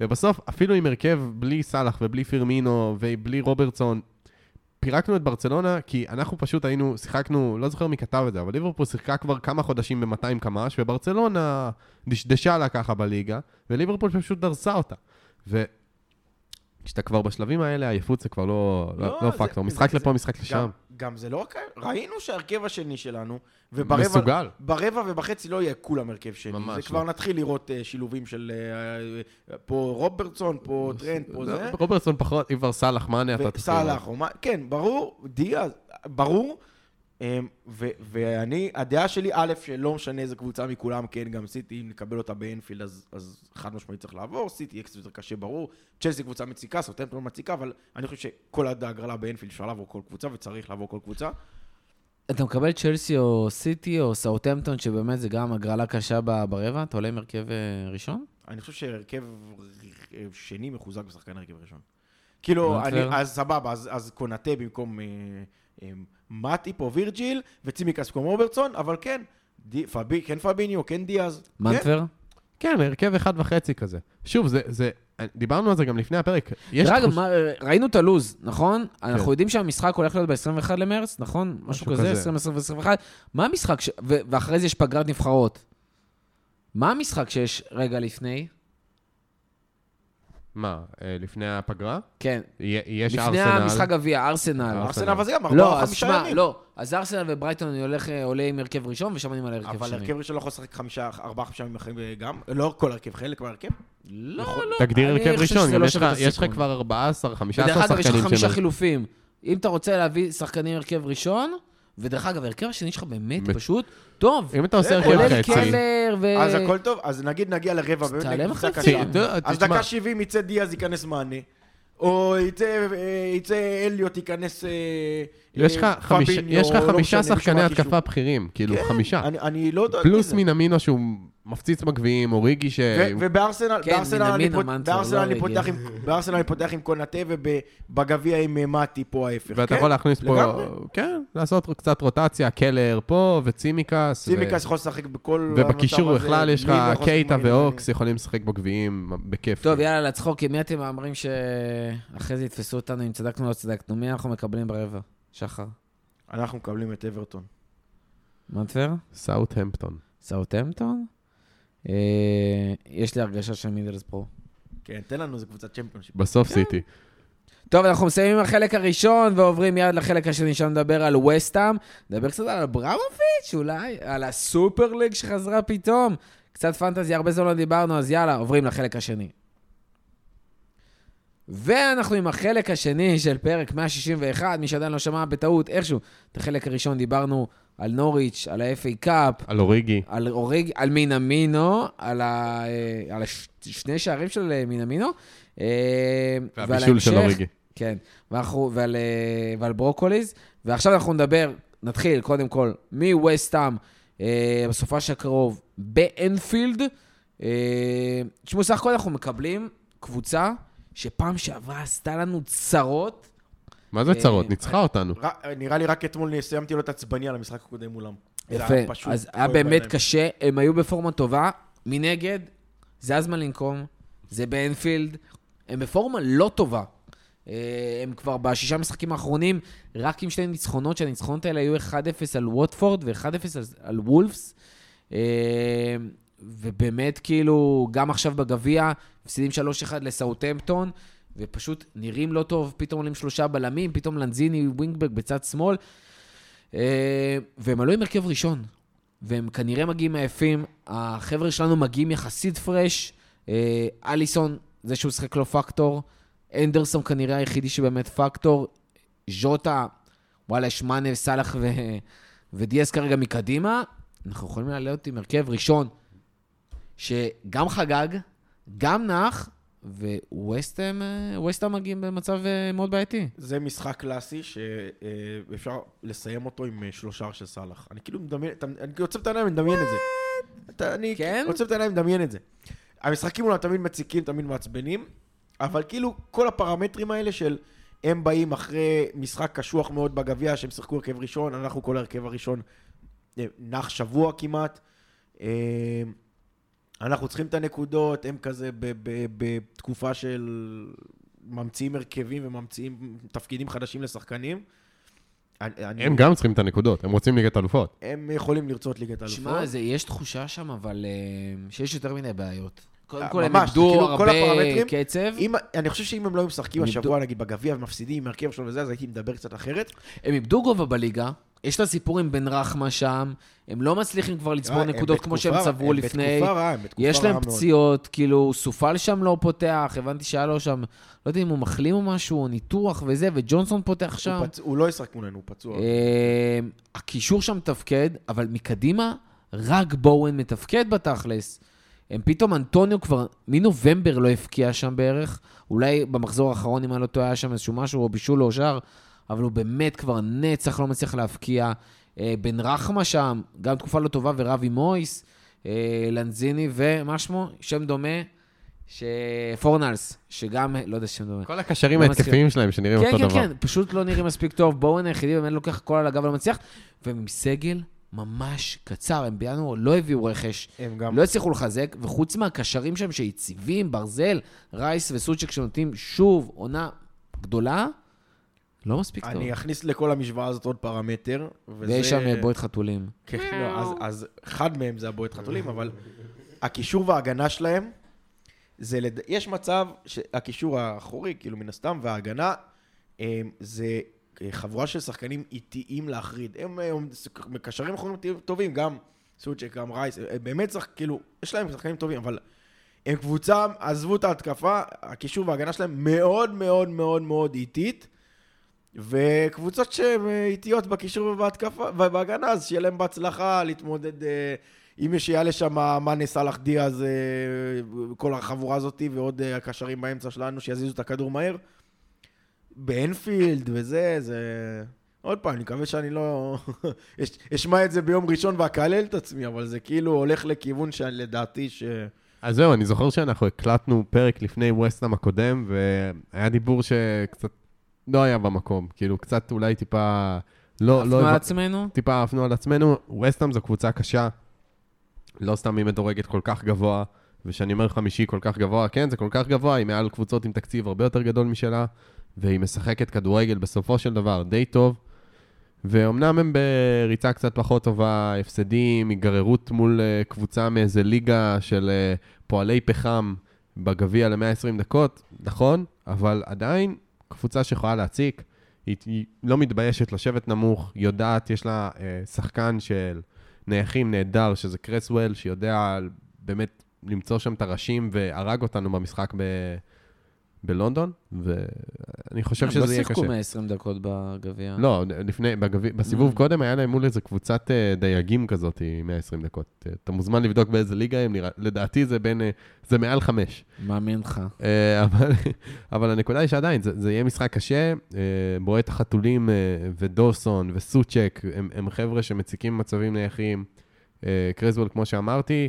ובסוף, אפילו עם הרכב בלי סאלח ובלי פירמינו ובלי רוברטסון, פירקנו את ברצלונה, כי אנחנו פשוט היינו, שיחקנו, לא זוכר מי כתב את זה, אבל ליברפול שיחקה כבר כמה חודשים ב-200 קמ"ש, וברצלונה דשדשה לה ככה בליגה, וליברפול פשוט דרסה אותה. וכשאתה כבר בשלבים האלה, עייפות זה כבר לא, לא, לא, לא זה- פקטור. זה- משחק זה- לפה, משחק לשם. גם, גם זה לא רק... ראינו שההרכב השני שלנו, וברבע... מסוגל. ברבע ובחצי לא יהיה כולם הרכב שני. ממש זה לא. כבר נתחיל לראות uh, שילובים של uh, פה רוברטסון, פה טרנד, פה זה. רוברטסון פחות, אם כבר סאלח, מאנה אתה מה, כן, ברור, דיאז, ברור. אמ, ו- ואני, הדעה שלי, א', שלא משנה איזה קבוצה מכולם, כן, גם סיטי, אם נקבל אותה באנפילד, אז, אז חד משמעית צריך לעבור, סיטי יהיה קצת יותר קשה, ברור. צ'לסי קבוצה מציקה, סוטמפטון מציקה, אבל אני חושב שכל עד ההגרלה באנפילד אפשר לעבור כל קבוצה, וצריך לעבור כל קבוצה. אתה מקבל צ'לסי או סיטי או סאוטהמפטון, שבאמת זה גם הגרלה קשה ברבע? אתה עולה עם הרכב אה, ראשון? אני חושב שהרכב שני מחוזק בשחקן הרכב ראשון. כאילו, מאוד אני. אז סבבה, אז, אז קונאטה במקום אה, אה, מאטיפ או וירג'יל, וצימקס במקום רוברטסון, אבל כן, די, פבי, כן פביניו, כן דיאז. כן, מנטבר? כן, הרכב אחד וחצי כזה. שוב, זה, זה, דיברנו על זה גם לפני הפרק. יש דרך אגב, תחוש- מה- ראינו את הלו"ז, נכון? אנחנו יודעים שהמשחק הולך להיות ב-21 למרץ, נכון? משהו משהו כזה, כזה. 2021. מה המשחק, ש- ו- ואחרי זה יש פגרת נבחרות. מה המשחק שיש רגע לפני? מה, אה, לפני הפגרה? כן. יש לפני ארסנל. המשחק גביע, ארסנל. ארסנל, אבל זה גם לא, ארבעה, חמישה ימים. לא. אז ארסנל וברייטון אני הולך, אה, עולה עם הרכב ראשון, ושם אני מעלה הרכב אבל שני. הרכב ראשון לא יכול לשחק חמישה, ארבעה, חמישה ימים אחרים גם, לא כל הרכב, חלק מהרכב. לא, יכול- לא. תגדיר הרכב ראשון, גם לא יש לך-. כבר 14, 15 ודרך אגב, יש לך שחקנים חמישה. חילופים. אם אתה רוצה להביא שחקנים הרכב ראשון, ודרך אגב, ההרכב השני שלך באמת ב- פשוט טוב. אם אתה עושה הרכב כולל חצי... קלר ו... אז הכל טוב, אז נגיד נגיע לרבע, באמת תעלה נגיד קבוצה. קשה. אז דקה 70 יצא דיאז, ייכנס מאנה. או יצא, אה, יצא אליוט, ייכנס אה, יש לך אה, חמישה- יש לך לא חמישה מישהו שחקני. התקפה בכירים, כאילו כן, חמישה. אני- לא יודע... פלוס מזה. מינמינו שהוא מפציץ בגביעים, אוריגי ש... ו- ובארסנל, כן, בארסנל אני פות- מנצור, בארסנל לא אני. פותח עם- בארסנל אני פותח עם קונאטה ובגביע עם אה, מתי פה ההפך. ואתה כן? יכול להכניס פה, לגמרי. כן, לעשות קצת רוטציה, קלר פה וצימקס. ו- סימיקס יכול לשחק בכל... ובקישור המצב הזה, בכלל יש לך לא קייטה? ואוקס יכולים לשחק בגביעים בכיף. טוב, יאללה, לצחוק, מי אתם מהמרים שאחרי זה יתפסו אותנו אם צדקנו או לא צדקנו? מי אנחנו מקבלים ברבע? שחר. אנחנו מקבלים את אברטון. מנטבר? סאוטהמפטון. סאוטהמפטון? אה, יש לי הרגשה של מידלסבורו. כן, תן לנו איזה קבוצת צ'מפיונשיפ. בסוף סיטי. טוב, אנחנו מסיימים עם החלק הראשון ועוברים מיד לחלק השני, שם נדבר על ווסטהאם. נדבר קצת על אברמוביץ', אולי, על הסופר ליג שחזרה פתאום. קצת פנטזי, הרבה זמן לא דיברנו, אז יאללה, עוברים לחלק השני. ואנחנו עם החלק השני של פרק 161, מי שעדיין לא שמע בטעות, איכשהו, את החלק הראשון דיברנו על נוריץ', על ה-FA Cup, על אוריגי. על אוריג, על מינמינו, על, ה, אה, על שני שערים של אה, מינמינו. אה, והבישול של. אוריגי. כן, ואנחנו, ועל, ועל ברוקוליס. ועכשיו אנחנו נדבר, נתחיל קודם כל מווסטהאם, אה, בסופש הקרוב באנפילד. אה, תשמעו, סך הכל אנחנו מקבלים קבוצה שפעם שעברה עשתה לנו צרות. מה זה אה, צרות? ניצחה אותנו. ר- נראה לי רק אתמול סיימתי להיות עצבני על המשחק הקודם מולם. יפה, אז היה באמת. קשה, הם היו בפורמה טובה. מנגד, זה הזמן לנקום, זה באנפילד, הם בפורמה לא טובה. אה, הם כבר בשישה משחקים האחרונים, רק עם שני ניצחונות, שהניצחונות האלה היו 1-0 על ווטפורד ו-1-0 על, על וולפס. אה, ובאמת, כאילו, גם עכשיו בגביע, מפסידים 3-1 לסאוטהמפטון, ופשוט נראים לא טוב, פתאום עולים שלושה בלמים, פתאום לנזיני ווינגברג בצד שמאל. אה, והם עלו עם הרכב ראשון, והם כנראה מגיעים עייפים. החבר'ה שלנו מגיעים יחסית פרש. אה, אליסון, זה שהוא שיחק לו פקטור. אנדרסון כנראה היחידי שבאמת פקטור. ז'וטה, וואלה, יש מאנה, סאלח ו... ודיאס כרגע מקדימה. אנחנו יכולים לעלות עם הרכב ראשון, שגם חגג, גם נח, וווסטהאם אה, ווסטהאם מגיעים במצב אה, מאוד בעייתי. זה משחק קלאסי שאפשר לסיים אותו עם אה, שלושה של סאלח. אני כאילו מדמיין, אני עוצם את העיניים ומדמיין את זה. אתה- אני כן? עוצם את העיניים ומדמיין את זה. המשחקים מולם תמיד מציקים, תמיד מעצבנים, אבל כאילו כל הפרמטרים האלה של הם באים אחרי משחק קשוח מאוד בגביע, שהם שיחקו הרכב ראשון, אנחנו כל ההרכב הראשון אה, נח שבוע כמעט. אנחנו צריכים את הנקודות, הם כזה ב- ב- בתקופה של ממציאים הרכבים וממציאים תפקידים חדשים לשחקנים. אני, אני, הם גם צריכים את הנקודות, הם רוצים ליגת אלופות. הם יכולים לרצות ליגת אלופות. שמע, זה- יש תחושה שם, אבל אה, שיש יותר מדי בעיות. קודם אה, כל, הם ממש, איבדו כאילו, כל הרבה הפרמטרים- קצב. אם, אני חושב שאם הם לא היו משחקים הם השבוע, נגיד, בגביע ומפסידים עם הרכב שלו וזה, אז הייתי מדבר קצת אחרת. הם איבדו גובה בליגה, יש את הסיפור עם בן רחמה שם, הם לא מצליחים כבר לצבור אה, הם נקודות כמו שהם צברו הם לפני. בתקופה רעה, הם בתקופה יש רעה להם מאוד. פציעות, כאילו, סופל שם לא פותח, הבנתי שהיה לו שם, לא יודע אם הוא מחלים או משהו, או ניתוח וזה, וג'ונסון פותח שם. הוא לא ישחק מולנו, הוא פצוע. אה, הקישור שם מתפקד, אבל מקדימה, רק בואוין מתפקד בתכלס. הם פתאום, אנטוניו כבר מנובמבר לא הבקיע שם בערך. אולי במחזור האחרון, אם אני לא טועה, היה שם איזשהו משהו, או בישול או שער, אבל הוא באמת כבר נצח לא מצליח להבקיע. אה, בן רחמה שם, גם תקופה לא טובה, ורבי מויס, אה, לנזיני, ומה שמו? שם דומה, ש... פורנלס, שגם, לא יודע שם דומה. כל הקשרים לא ההתקפיים שלהם שנראים כן, אותו כן, דבר. כן, פשוט לא נראים מספיק טוב. בואוין היחידי באמת לוקח הכל על הגב ולא מצליח, והם עם סגל ממש קצר, הם בינואר לא הביאו רכש, הם גם... לא הצליחו לחזק, וחוץ מהקשרים שם שיציבים, ברזל, רייס וסוצ'ק שנותנים שוב עונה גדולה, לא מספיק טוב. אני אכניס לכל המשוואה הזאת עוד פרמטר. וזה... ויש שם אה, בועט חתולים. כן, לא, אז, אז אחד מהם זה הבועט חתולים, אבל הקישור וההגנה שלהם, זה לד... יש מצב שהקישור האחורי, כאילו מן הסתם, וההגנה, הם, זה חבורה של שחקנים איטיים להחריד. הם אה, מקשרים אחרונים טובים, גם סוצ'ק, גם רייס, הם באמת שחק... כאילו, יש להם שחקנים טובים, אבל הם קבוצה, עזבו את ההתקפה, הקישור וההגנה שלהם מאוד מאוד מאוד מאוד איטית. וקבוצות שהן אה, איטיות בקישור ובהתקפה, ובהגנה, אז שיהיה להם בהצלחה להתמודד, אה, אם יעלה שם מאנה סאלח דיאז, אה, כל החבורה הזאת, ועוד הקשרים באמצע שלנו שיזיזו את הכדור מהר. באנפילד וזה, זה... עוד פעם, אני מקווה שאני לא... אש- אשמע את זה ביום ראשון ואקלל את עצמי, אבל זה כאילו הולך לכיוון שלדעתי ש... אז זהו, אני זוכר שאנחנו הקלטנו פרק לפני ווסטהאם הקודם, והיה דיבור שקצת לא היה במקום. כאילו, קצת אולי טיפה... לא, עפנו לא... על הבנ- עצמנו. טיפה עפנו על עצמנו. ווסטהאם זו קבוצה קשה. לא סתם היא מדורגת כל כך גבוה, וכשאני אומר חמישי כל כך גבוה, כן, זה כל כך גבוה, היא מעל קבוצות עם תקציב הרבה יותר גדול משלה, והיא משחקת כדורגל בסופו של דבר די טוב, ואומנם הם בריצה קצת פחות טובה, הפסדים, היגררות מול אה, קבוצה מאיזה ליגה של אה, פועלי פחם בגביע ל-120 דקות, נכון, אבל עדיין קבוצה שיכולה להציק. היא, היא לא מתביישת לשבת נמוך, יודעת, יש לה אה, שחקן של נייחים נהדר, שזה קרסוול, שיודע באמת למצוא שם את הראשים והרג אותנו במשחק ב, בלונדון, ואני חושב שזה יהיה לא קשה. שיחקו 120 דקות בגביע. לא, לפני, בגביע, בסיבוב Mm. קודם היה להם מול איזה קבוצת אה, דייגים כזאת, 120 דקות. אה, אתה מוזמן לבדוק באיזה ליגה הם, נראה, לדעתי זה בין, זה מעל חמש. מאמין לך. אבל, אבל הנקודה היא שעדיין, זה, זה יהיה משחק קשה. בועט החתולים ודוסון וסוצ'ק, הם, הם חבר'ה שמציקים מצבים נייחים. קרזוול, כמו שאמרתי.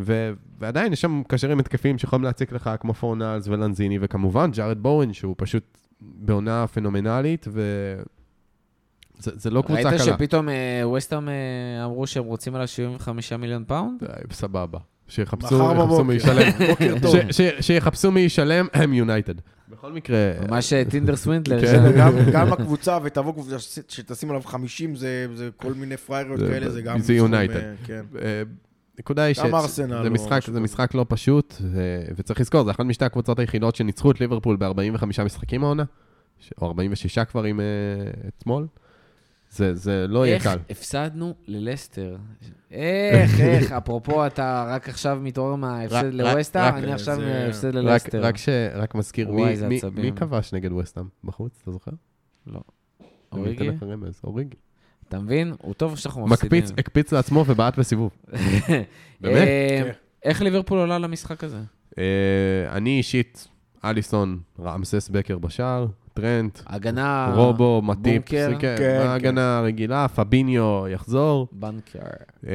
ו, ועדיין יש שם קשרים התקפיים שיכולים להציק לך, כמו פורנלס ולנזיני, וכמובן ג'ארוד בואן, שהוא פשוט בעונה פנומנלית, וזה זה לא קבוצה קלה. ראית שפתאום אה, ווסטהאם אה, אמרו שהם רוצים עליו 75 מיליון פאונד? די, סבבה. שיחפשו מי. ישלם. בוקר טוב. ש- ש- שיחפשו מי ישלם, הם יונייטד. בכל מקרה, ממש אה, טינדר סווינדלר. כן. של- גם, גם הקבוצה, ותבוא קבוצה שתשים עליו 50, זה, זה כל מיני פריירות זה- כאלה, זה גם... זה יונייטד. אה, כן. אה, נקודה היא שזה או משחק, זה כזה. משחק לא פשוט, ו- וצריך לזכור, זה אחת משתי הקבוצות היחידות שניצחו את ליברפול ב-45 משחקים העונה, ש- או 46 כבר עם אה, אתמול. זה, זה לא יהיה איך קל. הפסדנו ללסטר? איך, איך, אפרופו, אתה רק עכשיו מתעורר מההפסד לווסטה, אני עכשיו מההפסד רק, ללסטר. רק, ש, רק מזכיר, וואי, מי, מי. מי כבש נגד וסטאם בחוץ, אתה זוכר? אני אוריגי? אוריגי. אתה מבין? הוא טוב שאנחנו מפסידים. מקפיץ, הקפיץ לעצמו ובעט בסיבוב. באמת? אה, כן. איך ליברפול עולה למשחק הזה? אה, אני אישית, אליסון, רמסס בקר בשער, טרנט, הגנה... רובו, מטיפ, בונקר. כן, כן, ההגנה הרגילה, פביניו יחזור, בנקר. אה,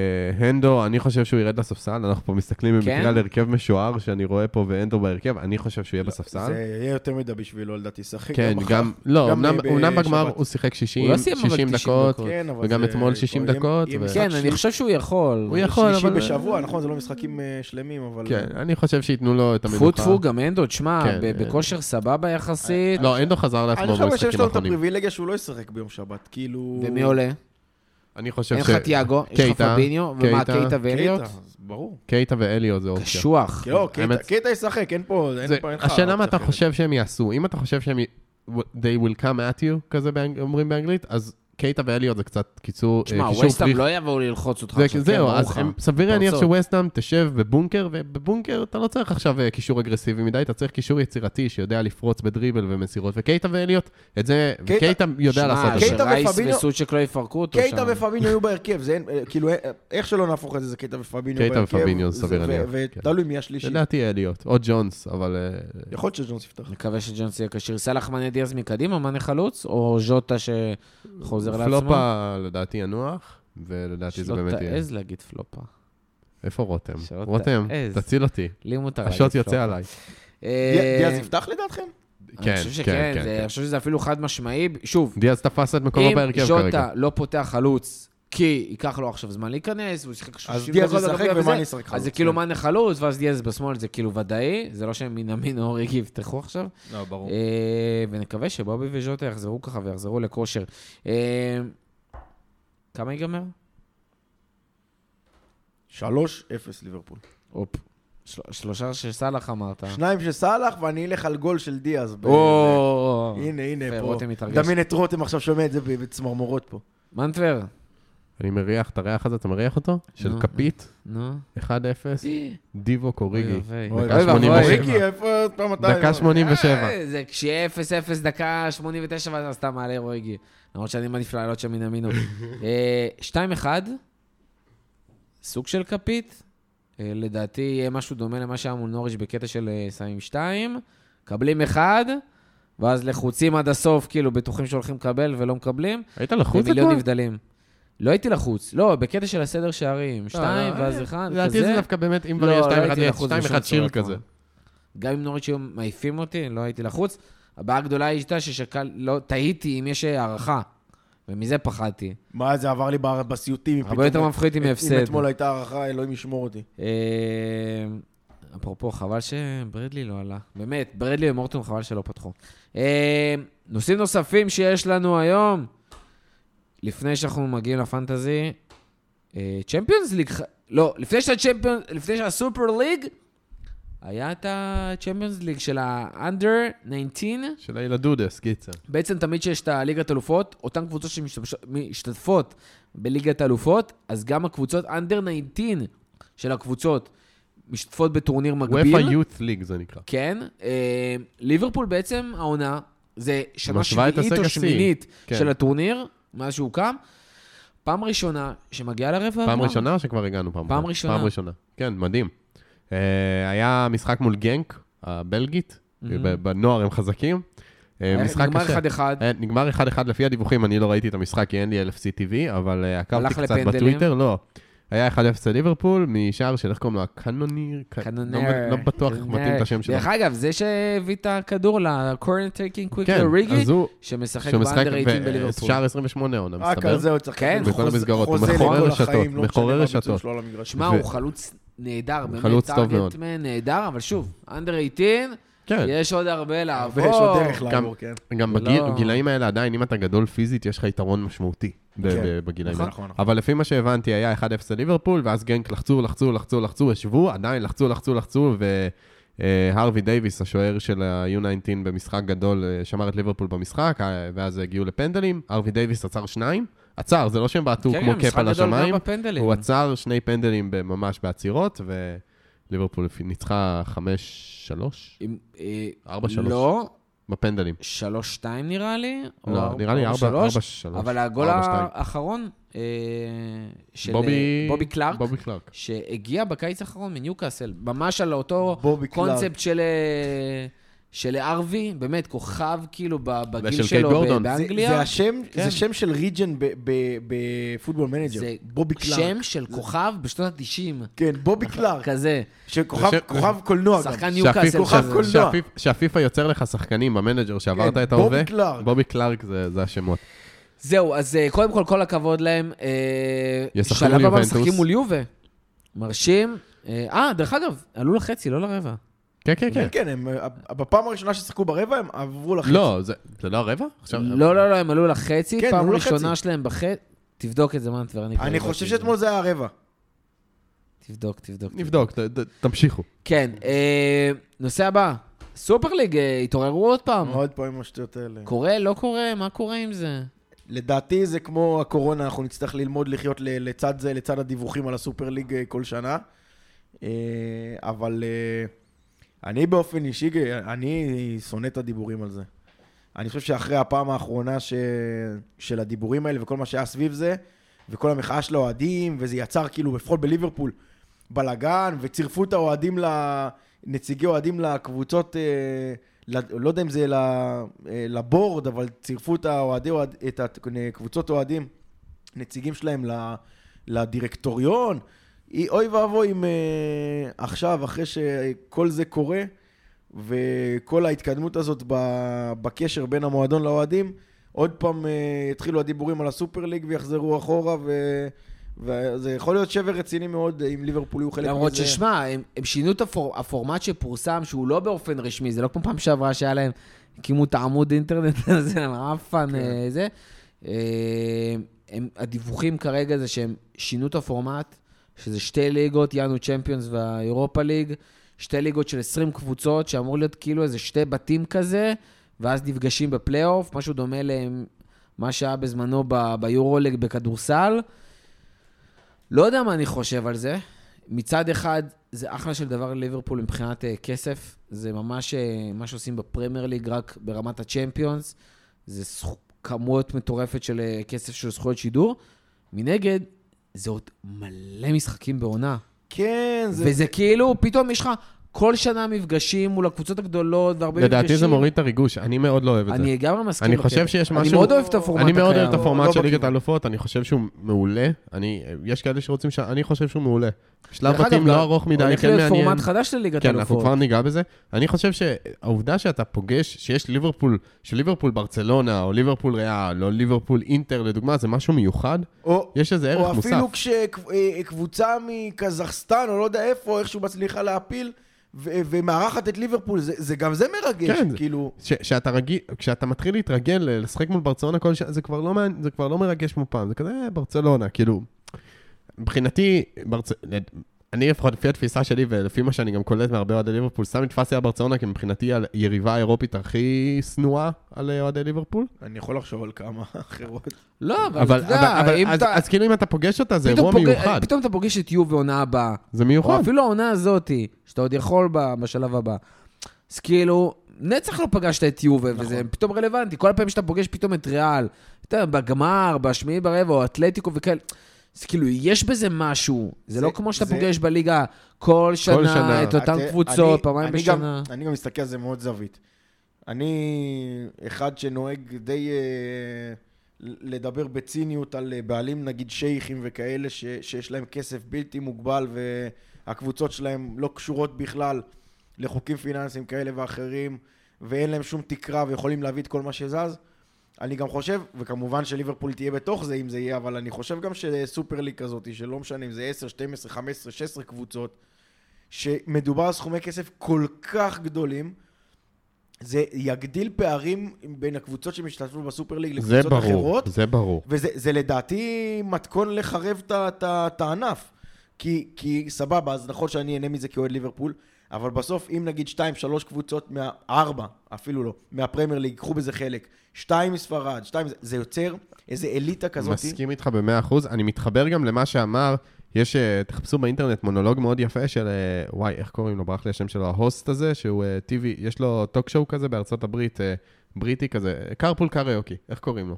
הנדו, אני חושב שהוא ירד לספסל, אנחנו פה מסתכלים במקרה כן? על הרכב משוער שאני רואה פה והנדו בהרכב, אני חושב שהוא יהיה בספסל. זה יהיה יותר מדי בשבילו, לדעתי, לשחק כן, מחר. גם, לא, גם אמנם בגמר. הוא שיחק 60 הוא לא סיים אבל 60 90 דקות, דקות. כן, וגם זה- אתמול 60 יהיה- דקות, כן, אני חושב שהוא יכול. הוא יכול, שלישי אבל- בשבוע, נכון, זה לא משחקים אה, שלמים, אבל... כן, אני חושב שייתנו לו את טפו המנוחה. טפו, גם אנדו, תשמע, כן, ב- אה, בכושר סבבה יחסית. לא, הנדו חזר אני לעצמו חושב שיש במשחקים לנו את האחרונים. הפריבילגיה שהוא לא ישחק ביום שבת, כאילו... ומי עולה? אני חושב אין ש... לך תיאגו, יש לך פביניו, ומה, קייטה, ואליוט? ברור. קייטה ואליו זה אופציה. קשוח. לא, קייטה- ישחק, אין פה... אין אין השאלה מה אתה. חושב שהם יעשו. אם אתה חושב שהם... They will come at you, כזה אומרים באנגלית, אז קייטה ואליוט זה קצת קיצור... תשמע, אה, ווסטהאם פריך. לא יבואו ללחוץ אותך זה- עכשיו, כן, זהו, אז. הם- סביר להניח פרצות. שווסטהאם תשב בבונקר, ובבונקר אתה לא צריך עכשיו אה, קישור אגרסיבי מדי, אתה צריך קישור יצירתי שיודע לפרוץ בדריבל ומסירות, וקייטה ואליוט, את זה, קייטה- יודע לעשות את זה. קייטה שרייס ופביניו- וסוצ'ק לא יפרקו אותו קייטה שם. ופביניו יהיו בהרכב, זה אין, אה, כאילו, איך שלא נהפוך את זה, זה קייטה ופביניו קייטה בהרכב. ופביניו, זה- סביר להניח, ותלוי מי השלישי. לדעתי אליוט, או ג'ונס, אבל... יכול להיות שג'ונס יפתח. מקווה שג'ונס יהיה כשיר. סאלח מנה דיאז מקדימה, מנה חלוץ, או ז'וטה שחוזר לעצמו? פלופה לדעתי ינוח, ולדעתי זה שלא באמת יהיה. תעז להגיד פלופה. איפה רותם? שלא רותם. תציל אותי. לי מותר להגיד השוט פלופה. יוצא עליי. דיאז יפתח לדעתכם? כן, אני חושב כן, שכן, כן, זה- כן. אני חושב שזה אפילו חד משמעי. שוב, דיאז תפס את מקומו אם בהרכב כרגע. ז'וטה לא פותח חלוץ, כי ייקח לו עכשיו זמן להיכנס, והוא שיחק 30 אז דקות דיאז ישחק ומאן ישחק חלוץ. אז זה כאילו כן. מאנה חלוץ, ואז דיאז בשמאל זה כאילו ודאי, זה לא שהם מן המין או ריגי יפתחו עכשיו. לא, ברור. אה, ונקווה שבובי וז'וטה יחזרו ככה ויחזרו לכושר. אה, כמה ייגמר? 3-0 ליברפול. הופ. של- שלושה של סאלח אמרת. שניים של סאלח, ואני אלך על גול של דיאז. או, הנה, הנה, פה. דמיין את רותם עכשיו שומע את זה בצמרמורות פה. מנטבר, אני מריח את הריח הזה, אתה מריח אותו? של. כפית, נו. 1-0, דיבו קוריגי. אוי ואבוי. אוי, דקה אוי שמונים ואבוי. ושבע. ריקי, איפה עוד פעם אתה? דקה 87. אה, זה כשיהיה 0-0 דקה 89 ואתה סתם מעלה רויגי. למרות שאני מעדיף לעלות שם מן המינות. אה, 2-1, סוג של כפית. אה, לדעתי יהיה משהו דומה למה שהיה מול נוריץ' בקטע של אה, שמים 2. מקבלים 1, ואז לחוצים עד הסוף, כאילו בטוחים שהולכים לקבל ולא מקבלים. היית לחוץ ומיליון אתמול? נבדלים. לא הייתי לחוץ. לא, בקטע של הסדר שערים. 2 ואז 1, לדעתי זה כזה. דווקא באמת, אם לא, כבר לא 2-1 הייתי לחוץ 2-1 בשום שיר כזה. גם אם נוריץ' היו מעיפים אותי, לא הייתי לחוץ. הבעיה הגדולה הייתה ששקל, לא, תהיתי אם יש הערכה, ומזה פחדתי. מה, זה עבר לי בסיוטים. הרבה יותר מפחיד אם מהפסד. אם אתמול הייתה הערכה, אלוהים ישמור אותי. אה, אפרופו, חבל שברדלי לא עלה. באמת, ברדלי ומורטון חבל שלא פתחו. אה, נושאים נוספים שיש לנו היום, לפני שאנחנו מגיעים לפנטזי, צ'מפיונס ליג, לא, לפני שהצ'מפיונס, לפני שהסופר ליג, היה את הצ'מפיונס ליג של ה-under 19. של הילדודס, קיצר. בעצם תמיד שיש את הליגת אלופות, אותן קבוצות שמשתתפות בליגת אלופות, אז גם הקבוצות under 19 של הקבוצות משתתפות בטורניר מקביל. וופא יוט ליג זה נקרא. כן. אה, ליברפול בעצם, העונה, זה שנה שביעית או. שמינית כן. של הטורניר, מאז שהוא קם. פעם ראשונה שמגיעה לרבע פעם. ראשונה או שכבר הגענו פעם? פעם? ראשונה. פעם ראשונה. כן, מדהים. אה, היה משחק מול גנק, הבלגית. ב- בנוער הם חזקים. היה- משחק נגמר קשה. 1-1. אה, נגמר 1-1 לפי הדיווחים, אני לא ראיתי את המשחק כי אין לי LFC TV, אבל אה, עקבתי קצת, לפנדלים. בטוויטר, לא. היה 1-0 לליברפול, משער של איך קוראים לו? הקנוניר? ק- קנונר. לא- לא בטוח איך. מתאים את השם שלו. דרך אגב, זה שהביא את הכדור ל-corner taken quickly אוריגי, אז הוא שמשחק ב-under 18 בליברפול. ושער 28 עונה, רק מסתבר. על זה הוא צריך כן, בכל המסגרות. הוא מחורר רשתות, החיים, לא משנה מחורר מה רשתות. שלו על המגרש. שמע, הוא חלוץ נהדר, באמת, חלוץ טוב מאוד. target man נהדר, אבל שוב, under 18, כן, יש עוד הרבה לעבור. ויש עוד דרך גם- לעבור, כן. גם לא- בגיל- בגילאים האלה עדיין, אם אתה גדול פיזית, יש לך יתרון משמעותי בגילאים נכון. האלה. נכון. אבל לפי מה שהבנתי, היה 1-0 לליברפול, ואז גנק לחצו, לחצו, לחצו, לחצו, ישבו, עדיין לחצו, לחצו, לחצו, והרווי דייוויס, השוער של ה-U19 במשחק גדול, אה, שמר את ליברפול במשחק, אה, ואז הגיעו לפנדלים, הרווי דייוויס עצר שניים. עצר, זה לא שהם בעטו כן, כמו כן, קאפ על השמיים. הוא עצר שני פנדלים ממש בעצירות, וליברפול ניצחה 5-3, עם, אה, 4-3 לא, בפנדלים. 3-2 נראה לי. או לא, ארבע- נראה לי או 4-3. שלוש. אבל הגול האחרון אה, של בובי אה, בובי קלארק, בובי קלארק. שהגיע בקיץ האחרון מניוקאסל, ממש על אותו. קונספט של... של הארווי, באמת, כוכב כאילו בגיל ושל שלו קייט גורדון. ב- זה- באנגליה. זה השם, כן. זה שם של regen ב- ב- בפוטבול מנג'ר. זה בובי קלארק. שם של כוכב בשנות ה-90, כן, בובי קלארק. כזה. שכוכב זה שם- כוכב קולנוע גם. שחקן שהפיפ- ניוקאסל כוכב כזה. קולנוע. שהפיפ- שהפיפ"א יוצר לך שחקנים במנג'ר שעברת כן, את ההווה. בובי קלארק. בובי קלארק זה זה השמות. זהו, אז אה, קודם כל, כל הכבוד להם. אה, ישחקו שלב מול הבא יובנטוס. משחקים מול יובה. מרשים. אה, אה, דרך אגב, עלו לחצי, לא לרבע. כן, כן, כן. כן, הם, אה, בפעם הראשונה ששיחקו ברבע הם עברו לחצי. לא, זה זה לא הרבע? עכשיו- לא, לא, לא, הם עלו לחצי, כן, פעם עלו לחצי. ראשונה שלהם בחצי. תבדוק את זה, מנטבר. כבר אני לא חושב שאתמול זה היה הרבע. תבדוק, תבדוק. נבדוק, ת- ת- תמשיכו. כן, אה, נושא הבא. סופר ליג, אה, התעוררו עוד פעם. עוד פעם עם השטויות האלה. קורה, לא קורה, מה קורה עם זה? לדעתי זה כמו הקורונה, אנחנו נצטרך ללמוד לחיות לצד זה, לצד הדיווחים על הסופר ליג אה, כל שנה. אה, אבל אה, אני באופן אישי, אני שונא את הדיבורים על זה. אני חושב שאחרי הפעם האחרונה ש... של הדיבורים האלה וכל מה שהיה סביב זה, וכל המחאה של האוהדים, וזה יצר כאילו, לפחות בליברפול, בלאגן, וצירפו את האוהדים, נציגי אוהדים לקבוצות, אה, ל- לא יודע אם זה ל- אה, לבורד, אבל צירפו את האוהדי, אוהד- את הקבוצות אוהדים, נציגים שלהם ל- לדירקטוריון. אי- אוי ואבוי אם אה, עכשיו, אחרי שכל זה קורה, וכל ההתקדמות הזאת בקשר בין המועדון לאוהדים, עוד פעם אה, יתחילו הדיבורים על הסופר ליג ויחזרו אחורה, ו... וזה יכול להיות שבר רציני מאוד אם ליברפול יהיו חלק מזה. למרות ששמע, הם, הם שינו את הפור, הפורמט שפורסם, שהוא לא באופן רשמי, זה לא כמו פעם שעברה שהיה להם, הקימו את העמוד אינטרנט הזה, מעפן, כן. אה, זה. אה, הם, הדיווחים כרגע זה שהם שינו את הפורמט, שזה שתי ליגות, יאנו צ'מפיונס והאירופה ליג, שתי ליגות של 20 קבוצות, שאמור להיות כאילו איזה שתי בתים כזה, ואז נפגשים בפלייאוף, משהו דומה למה שהיה בזמנו ב- ביורוליג בכדורסל. לא יודע מה אני חושב על זה. מצד אחד, זה אחלה של דבר לליברפול מבחינת uh, כסף. זה ממש uh, מה שעושים בפרמייר ליג, רק ברמת הצ'מפיונס. זה. כמות מטורפת של uh, כסף של זכויות שידור. מנגד, זה עוד מלא משחקים בעונה. כן, זה... וזה כאילו, פתאום יש לך כל שנה מפגשים מול הקבוצות הגדולות, והרבה מפגשים. לדעתי זה מוריד את הריגוש, אני מאוד לא אוהב את זה. אני לגמרי מסכים. אני. חושב שיש משהו... אני מאוד אוהב את הפורמט אני מאוד הקיים. אוהב את הפורמט לא של ליגת. האלופות, אני חושב שהוא מעולה. אני, יש כאלה שרוצים ש... אני חושב שהוא מעולה. שלב בתים לא גם ארוך מדי, הולך כן להיות מעניין. פורמט חדש לליגת כן, אנחנו האלופות. כבר ניגע בזה. אני חושב שהעובדה שאתה פוגש, שיש ליברפול, שליברפול ברצלונה, או ליברפול ריאל, או ליברפול אינטר, לדוגמה, זה משהו מיוחד, או, יש איזה ערך או מוסף. אפילו כשקבוצה מקזחסטן, או לא יודע איפה, איכשהו מצליחה להפיל, ו- ומארחת את ליברפול, זה, זה גם זה מרגש, כן, כאילו... ש- שאתה רגיל, כשאתה מתחיל להתרגל לשחק מול ברצלונה כל שנה, זה כבר לא זה כבר לא מרגש כמו פעם, זה כזה אה, ברצלונה, כאילו, מבחינתי, ברצ... אני לפחות לפי התפיסה שלי ולפי מה שאני גם קולט מהרבה אוהדי ליברפול, סתם נתפסתי על ברצלונה כי מבחינתי היריבה האירופית הכי שנואה על אה, אוהדי ליברפול. אני יכול לחשוב על כמה אחרות. לא, אבל אבל, אתה יודע, אם אתה... אז כאילו אם אתה פוגש אותה זה אירוע מיוחד, פתאום אתה פוגש את יובה עונה הבאה. זה או מיוחד. אפילו העונה הזאתי, שאתה עוד יכול בשלב הבא. אז כאילו, נצח לא פגשת את יובה, נכון. וזה פתאום רלוונטי. כל הפעמים שאתה פוגש פתאום את ריאל, אתה יודע, בגמר, בשמיעי ברבע, או אתלטיקו וכאלה, אז כאילו, יש בזה משהו. זה זה- לא כמו שאתה זה- פוגש בליגה כל שנה, שנה. את אותן אתה- קבוצות, אני- פעמיים אני בשנה. גם, אני גם מסתכל על זה מאוד זווית. אני אחד שנוהג די אה, לדבר בציניות על אה, בעלים, נגיד שייחים וכאלה, ש, שיש להם כסף בלתי מוגבל והקבוצות שלהם לא קשורות בכלל לחוקים פיננסיים כאלה ואחרים, ואין להם שום תקרה ויכולים להביא את כל מה שזז. אני גם חושב, וכמובן שליברפול תהיה בתוך זה אם זה יהיה, אבל אני חושב גם שסופר ליג כזאת, שלא משנה אם זה 10, 12, 15, 16 קבוצות, שמדובר על סכומי כסף כל כך גדולים, זה יגדיל פערים בין הקבוצות שמשתתפות בסופר ליג לקבוצות ברור, אחרות, זה ברור. וזה זה לדעתי מתכון לחרב את הענף. כי, כי סבבה, אז נכון שאני אהנה מזה כאוהד ליברפול, אבל בסוף אם נגיד שתיים, שלוש קבוצות מהארבע, אפילו לא, מהפרמייר ליג, קחו בזה חלק, שתיים מספרד, שתיים, זה, יוצר איזה אליטה כזאת. מסכים איתך במאה אחוז. אני מתחבר גם למה שאמר, יש, אה, תחפשו באינטרנט מונולוג מאוד יפה של, אה, וואי, איך קוראים לו? ברח לי השם שלו, ה-host הזה, שהוא אה, TV, יש לו talk show כזה בארצות הברית, בריטי כזה, Carpool Karaoke, איך קוראים לו?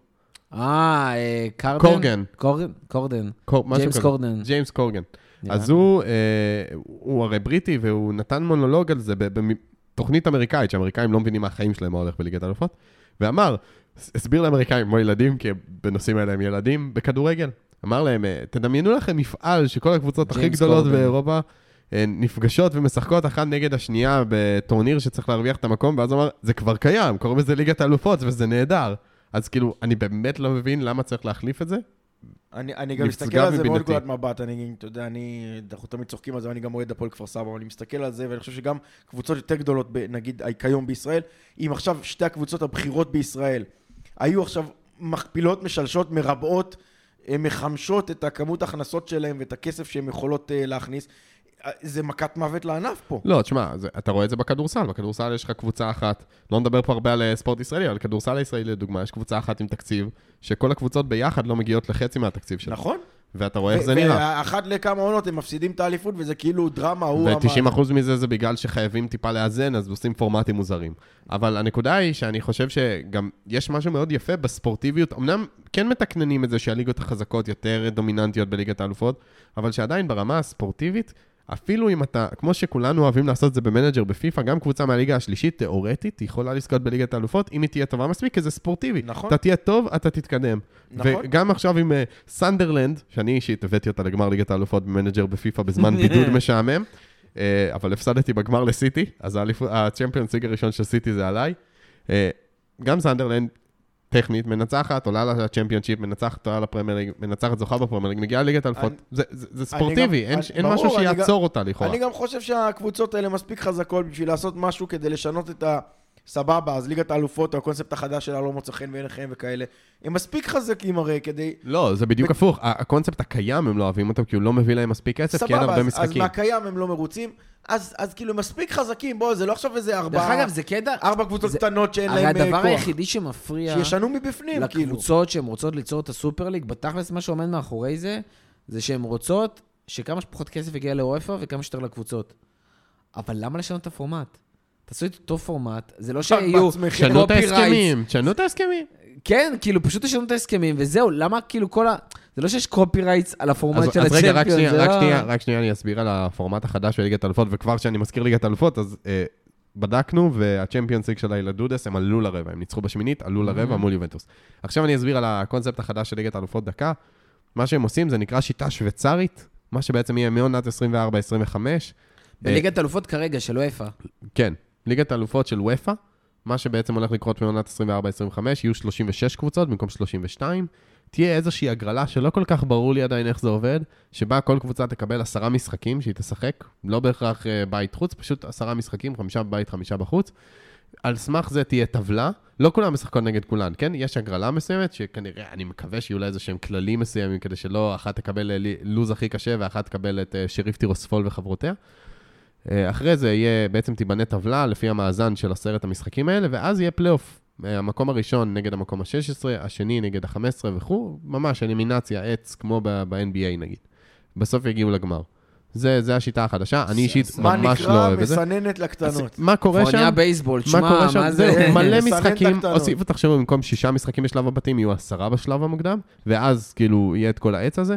אה, קרדן? קורגן. קורגן? קורדן. קור- ג'יימס. קורדן. ג'יימס קורגן. אז. הוא, אה, הוא הרי בריטי, והוא נתן מונולוג על זה בתוכנית אמריקאית, שאמריקאים לא מבינים מה החיים שלהם, מה הולך בליגת האלופות, ואמר, הסביר לאמריקאים כמו ילדים, כי בנושאים האלה הם ילדים, בכדורגל. אמר להם, אה, תדמיינו לכם מפעל שכל הקבוצות הכי גדולות קורדן. באירופה אה, נפגשות ומשחקות אחת נגד השנייה בטורניר שצריך להרוויח את המקום, ואז הוא אמר, זה כבר קיים, קוראים לזה ליגת האלופות, וזה נהדר. אז כאילו, אני באמת לא מבין למה צריך להחליף את זה. אני, אני גם מסתכל על זה מאוד. נקודת מבט, אני, אתה יודע, אני, אנחנו תמיד צוחקים על זה, אני גם אוהד הפועל כפר סבא, אני מסתכל על זה, ואני חושב שגם קבוצות יותר גדולות, ב- נגיד כיום בישראל, אם עכשיו שתי הקבוצות הבכירות בישראל היו עכשיו מכפילות, משלשות, מרבעות, אה, מחמשות את הכמות ההכנסות שלהם ואת הכסף שהן יכולות אה, להכניס, זה מכת מוות לענף פה. לא, תשמע, זה, אתה רואה את זה בכדורסל, בכדורסל יש לך קבוצה אחת, לא נדבר פה הרבה על אה, ספורט ישראלי, אבל כדורסל הישראלי לדוגמה, יש קבוצה אחת עם תקציב, שכל הקבוצות ביחד לא מגיעות לחצי מהתקציב שלה. נכון? ואתה רואה איך זה נראה. ואחת לכמה עונות הם מפסידים את האליפות, וזה כאילו דרמה, הוא אמר. ו-90% מזה זה בגלל שחייבים טיפה לאזן, אז עושים פורמטים מוזרים. אבל הנקודה היא שאני חושב שגם יש משהו מאוד יפה בספורטיביות. אמנם כן מתקננים את זה שהליגות החזקות יותר דומיננטיות בליגת האלופות, אבל שעדיין ברמה הספורטיבית, אפילו אם אתה, כמו שכולנו אוהבים לעשות את זה במנג'ר בפיפא, גם קבוצה מהליגה השלישית, תיאורטית, יכולה לזכות בליגת האלופות, אם היא תהיה טובה מספיק, כי זה ספורטיבי. נכון. אתה תהיה טוב, אתה תתקדם. נכון. וגם עכשיו עם אה, סנדרלנד, שאני אישית הבאתי אותה לגמר ליגת האלופות במנג'ר בפיפא בזמן בידוד משעמם, אה, אבל הפסדתי בגמר לסיטי, אז הצ'מפיונס ליג הראשון של סיטי זה עליי. אה, גם סנדרלנד, טכנית, מנצחת, עולה לצ'מפיונשיפ, מנצחת, עולה לפרמייר ליג, מנצחת, זוכה בפרמייר ליג, מגיעה לליגת האלופות. אני- זה- זה זה ספורטיבי, אין אני- אין ברור, משהו שיעצור אותה לכאורה. אני גם חושב שהקבוצות האלה מספיק חזקות בשביל לעשות משהו כדי לשנות את ה... סבבה, אז ליגת האלופות, או הקונספט החדש שלה לא מוצא חן בעיניכם וכאלה. הם מספיק חזקים הרי כדי... לא, זה בדיוק ב- הפוך. הקונספט הקיים, הם לא אוהבים אותו, כי הוא לא מביא להם מספיק כסף, כי אין סבבה, הרבה אז, אז משחקים. מהקיים הם לא מרוצים. אז, אז כאילו, הם מספיק חזקים, בוא, זה לא עכשיו איזה דרך ארבע... אגב, זה קטע... ארבע קבוצות זה- קטנות שאין הרי להם אה, הדבר כוח. היחידי שמפריע... שישנו מבפנים, כאילו. לקבוצות שהן רוצות ליצור את הסופר ליג, בתכלס מה שעומד מאחורי זה, זה שהן רוצות שכמה שפחות כסף יגיע לאופה וכמה שיותר לקבוצות. אבל למה לשנות את הפורמט? תעשו את אותו פורמט, זה לא שיהיו... תשנו את. ההסכמים, תשנו את ההסכמים. כן, כאילו, פשוט תשנו את ההסכמים, וזהו, למה כאילו כל ה... זה לא שיש copyrights על הפורמט אז, של אז רגע, רק הצ'מפיון, שנייה, זה רק לא- שנייה, רק שנייה, אני אסביר על הפורמט החדש של ליגת האלופות, וכבר כשאני מזכיר ליגת האלופות, אז אה, בדקנו, והצ'מפיונס ליג של הילדודס, הם עלו לרבע, הם ניצחו בשמינית, עלו לרבע Mhm. מול יובנטוס. עכשיו אני אסביר על הקונספט החדש של ליגת האלופות דקה. מה שהם עושים זה נקרא שיטה שוויצרית, מה שבעצם יהיה מעונת 24-25. בליגת אלופות כרגע, של וופא. כן, ליגת האלופות של וופא, מה שבעצם הולך לקרות מעונת 24-25, יהיו 36 קבוצות במקום 32, תהיה איזושהי הגרלה שלא כל כך ברור לי עדיין איך זה עובד, שבה כל קבוצה תקבל עשרה משחקים שהיא תשחק, לא בהכרח אה, בית חוץ, פשוט עשרה משחקים, חמישה בבית, חמישה בחוץ. על סמך זה תהיה טבלה, לא כולם משחקות נגד כולן, כן? יש הגרלה מסוימת, שכנראה, אני מקווה שיהיו לה איזה שהם כללים מסוימים, כדי שלא אחת תקבל אה, לוז הכי קשה ואחת תקבל את אה, שריף טירוספול וחברותיה. אה, אחרי זה יהיה, בעצם תיבנה טבלה לפי המאזן של עשרת המשחקים האלה, ואז יהיה פלייאוף. אה, המקום הראשון נגד המקום ה-16, השני נגד ה-15 וכו', ממש אלימינציה, עץ, כמו ב- ב-NBA נגיד. בסוף יגיעו לגמר. זה, זה השיטה החדשה, אני אישית מה ממש לא נקרא אוהב את זה. מסננת אז לקטנות. מה קורה שם? בייסבול, מה תשמע? מה זהו, זה? מלא מסנן את משחקים. הוסיפו, תחשבו, במקום שישה משחקים בשלב הבתים, יהיו עשרה בשלב המוקדם, ואז כאילו יהיה את כל העץ הזה.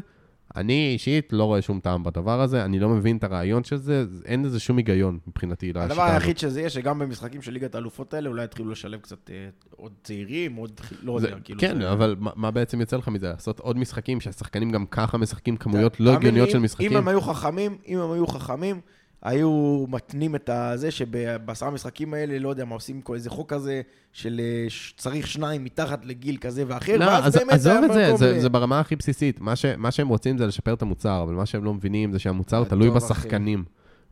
אני אישית לא רואה שום טעם בדבר הזה, אני לא מבין את הרעיון של זה, אין לזה שום היגיון מבחינתי לשיטה הדבר הזאת. היחיד שזה יהיה, שגם במשחקים של ליגת האלופות האלה, אולי יתחילו לשלב קצת אה, עוד צעירים, עוד... לא זה- יודע, כאילו... כן, זה- אבל מה- מה בעצם יוצא לך מזה? לעשות עוד משחקים שהשחקנים גם ככה משחקים כמויות לא הגיוניות של משחקים? אם הם היו חכמים, אם הם היו חכמים, היו מתנים את הזה שבעשרה המשחקים האלה, לא יודע מה, עושים כל איזה חוק כזה של אה, צריך שניים מתחת לגיל כזה ואחר, לא, ואז אז באמת עזוב את זה, זה, ל- זה ברמה הכי בסיסית. מה, ש, מה שהם רוצים זה לשפר את המוצר, אבל מה שהם לא מבינים זה שהמוצר זה תלוי טוב, אחי.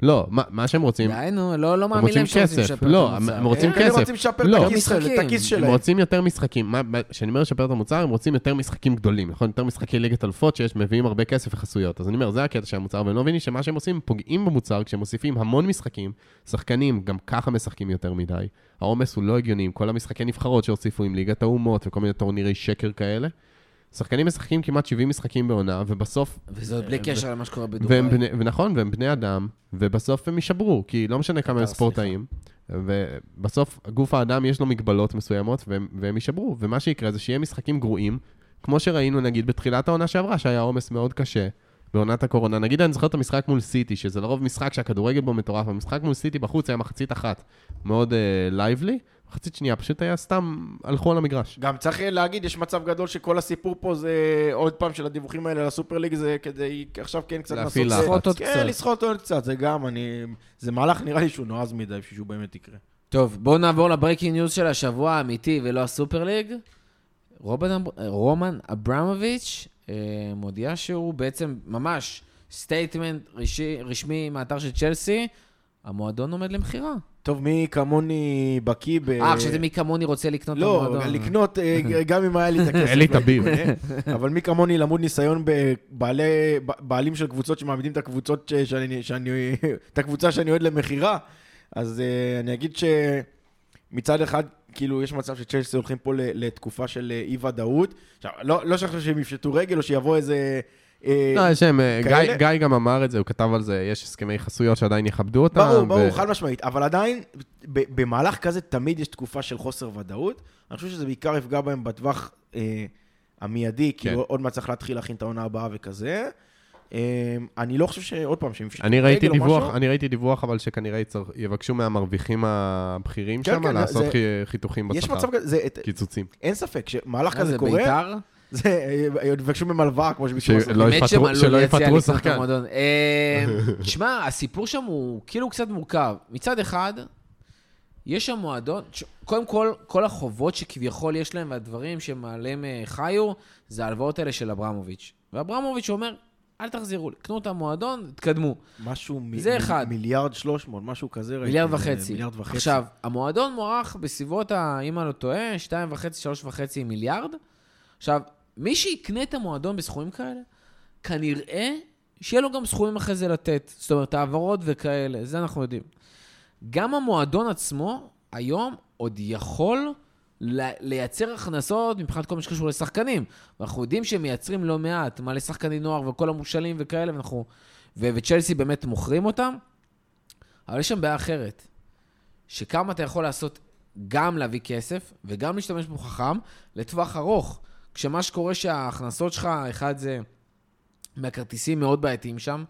לא, מה, מה שהם רוצים, די, נו, לא לא הם מאמין רוצים להם שרוצים כסף. לשפר לא, את הם- המוצר. הם רוצים כן, הם כסף. רוצים לשפר לא. את הכיס שלהם, הם. רוצים יותר משחקים. כשאני אומר לשפר את המוצר, הם רוצים יותר משחקים גדולים, נכון? יותר משחקי ליגת אלפות שיש, מביאים הרבה כסף וחסויות. אז אני אומר, זה הקטע של המוצר, והם לא מבינים שמה שהם עושים, הם פוגעים במוצר כשהם מוסיפים המון משחקים. שחקנים גם ככה משחקים יותר מדי. העומס הוא לא הגיוני, עם כל המשחקי נבחרות שהוסיפו עם ליגת האומות וכל מיני טורנירי שקר כאלה. שחקנים משחקים כמעט 70 משחקים בעונה, ובסוף וזאת בלי קשר למה שקורה בדובאי. ונכון, והם בני אדם, ובסוף הם יישברו, כי לא משנה כמה הם ספורטאים, ובסוף גוף האדם יש לו מגבלות מסוימות, והם, והם יישברו, ומה שיקרה זה שיהיה משחקים גרועים, כמו שראינו נגיד בתחילת העונה שעברה, שהיה עומס מאוד קשה, בעונת הקורונה. נגיד אני זוכר את המשחק מול סיטי, שזה לרוב משחק שהכדורגל בו מטורף, המשחק מול סיטי בחוץ היה מחצית אחת, מאוד lively, מחצית שנייה פשוט היה סתם, הלכו על המגרש. גם צריך להגיד, יש מצב גדול שכל הסיפור פה זה עוד פעם של הדיווחים האלה ל Super League, זה כדי עכשיו כן קצת להפעיל לעשות- לחץ. לסחוט עוד כן, קצת. לסחוט עוד קצת, זה גם, אני... זה מהלך נראה לי שהוא נועז מדי בשביל שהוא באמת יקרה. טוב, בואו נעבור ל breaking news של השבוע האמיתי ולא ה Super League. רומן אברמוביץ' אה, מודיע שהוא בעצם ממש statement רשמי מהאתר של צ'לסי, המועדון עומד למכירה. טוב, מי כמוני בקיא ב... אה, עכשיו זה מי כמוני רוצה לקנות את לא, המועדון. לקנות, אה, גם אם היה לי את הכסף. אין לי את לא הביב. אבל מי כמוני למוד ניסיון בבעלי, בעלים של קבוצות שמעמידים את הקבוצות ש- שאני, שאני, את הקבוצה שאני אוהד למכירה, אז אה, אני אגיד שמצד אחד, כאילו, יש מצב שצ'לסי הולכים פה לתקופה של אה, אי-ודאות. עכשיו, לא, לא שאני חושב שהם יפשטו רגל או שיבוא איזה... אה, לא, יש להם, אה? גיא, גם אמר את זה, הוא כתב על זה, יש הסכמי חסויות שעדיין יכבדו אותם. ברור, ברור, חד משמעית. אבל עדיין, במהלך כזה תמיד יש תקופה של חוסר ודאות. אני חושב שזה בעיקר יפגע בהם בטווח אה, המיידי, כן. כאילו עוד מעט צריך להתחיל להכין את העונה הבאה וכזה. אני לא חושב שעוד פעם שהם יפשטו אני ראיתי רגל או דיווח, משהו. אני ראיתי דיווח, אבל שכנראה יצר- יבקשו מהמרוויחים הבכירים כן, שם כן, לעשות זה- חי- חיתוכים יש בשכר, מצב כזה, זה- את- קיצוצים. אין ספק, שמהלך מה כזה זה, קורה, בית"ר? זה, יבקשו מהם הלוואה, כמו שביקשו שלא יפטרו- שחקן. אה, תשמע, הסיפור שם הוא כאילו קצת מורכב. מצד אחד, יש שם מועדון, קודם כל, כל החובות שכביכול יש להם והדברים שמעליהם אה, חיו, זה ההלוואות האלה של אברמוביץ'. ואברמוביץ' אומר, אל תחזירו לי, קנו את המועדון, תתקדמו. משהו מ- זה מ- אחד. מיליארד שלוש מאות, משהו כזה. ראיתי, מיליארד זה וחצי. מיליארד וחצי. עכשיו, המועדון מוערך בסביבות, ה- אם אני לא טועה, 2.5, 3.5 מיליארד. עכשיו, מי שיקנה את המועדון בסכומים כאלה, כנראה שיהיה לו גם סכומים אחרי זה לתת. זאת אומרת, העברות וכאלה, זה אנחנו יודעים. גם המועדון עצמו, היום, עוד יכול לייצר הכנסות מבחינת כל מה שקשור לשחקנים. ואנחנו יודעים שהם מייצרים לא מעט, מלא שחקני נוער וכל המושאלים וכאלה, ואנחנו... ו- וצ'לסי באמת מוכרים אותם. אבל יש שם בעיה אחרת, שכמה אתה יכול לעשות גם להביא כסף וגם להשתמש בו חכם לטווח ארוך. כשמה שקורה שההכנסות שלך, אחד זה מהכרטיסים מאוד בעייתיים שם.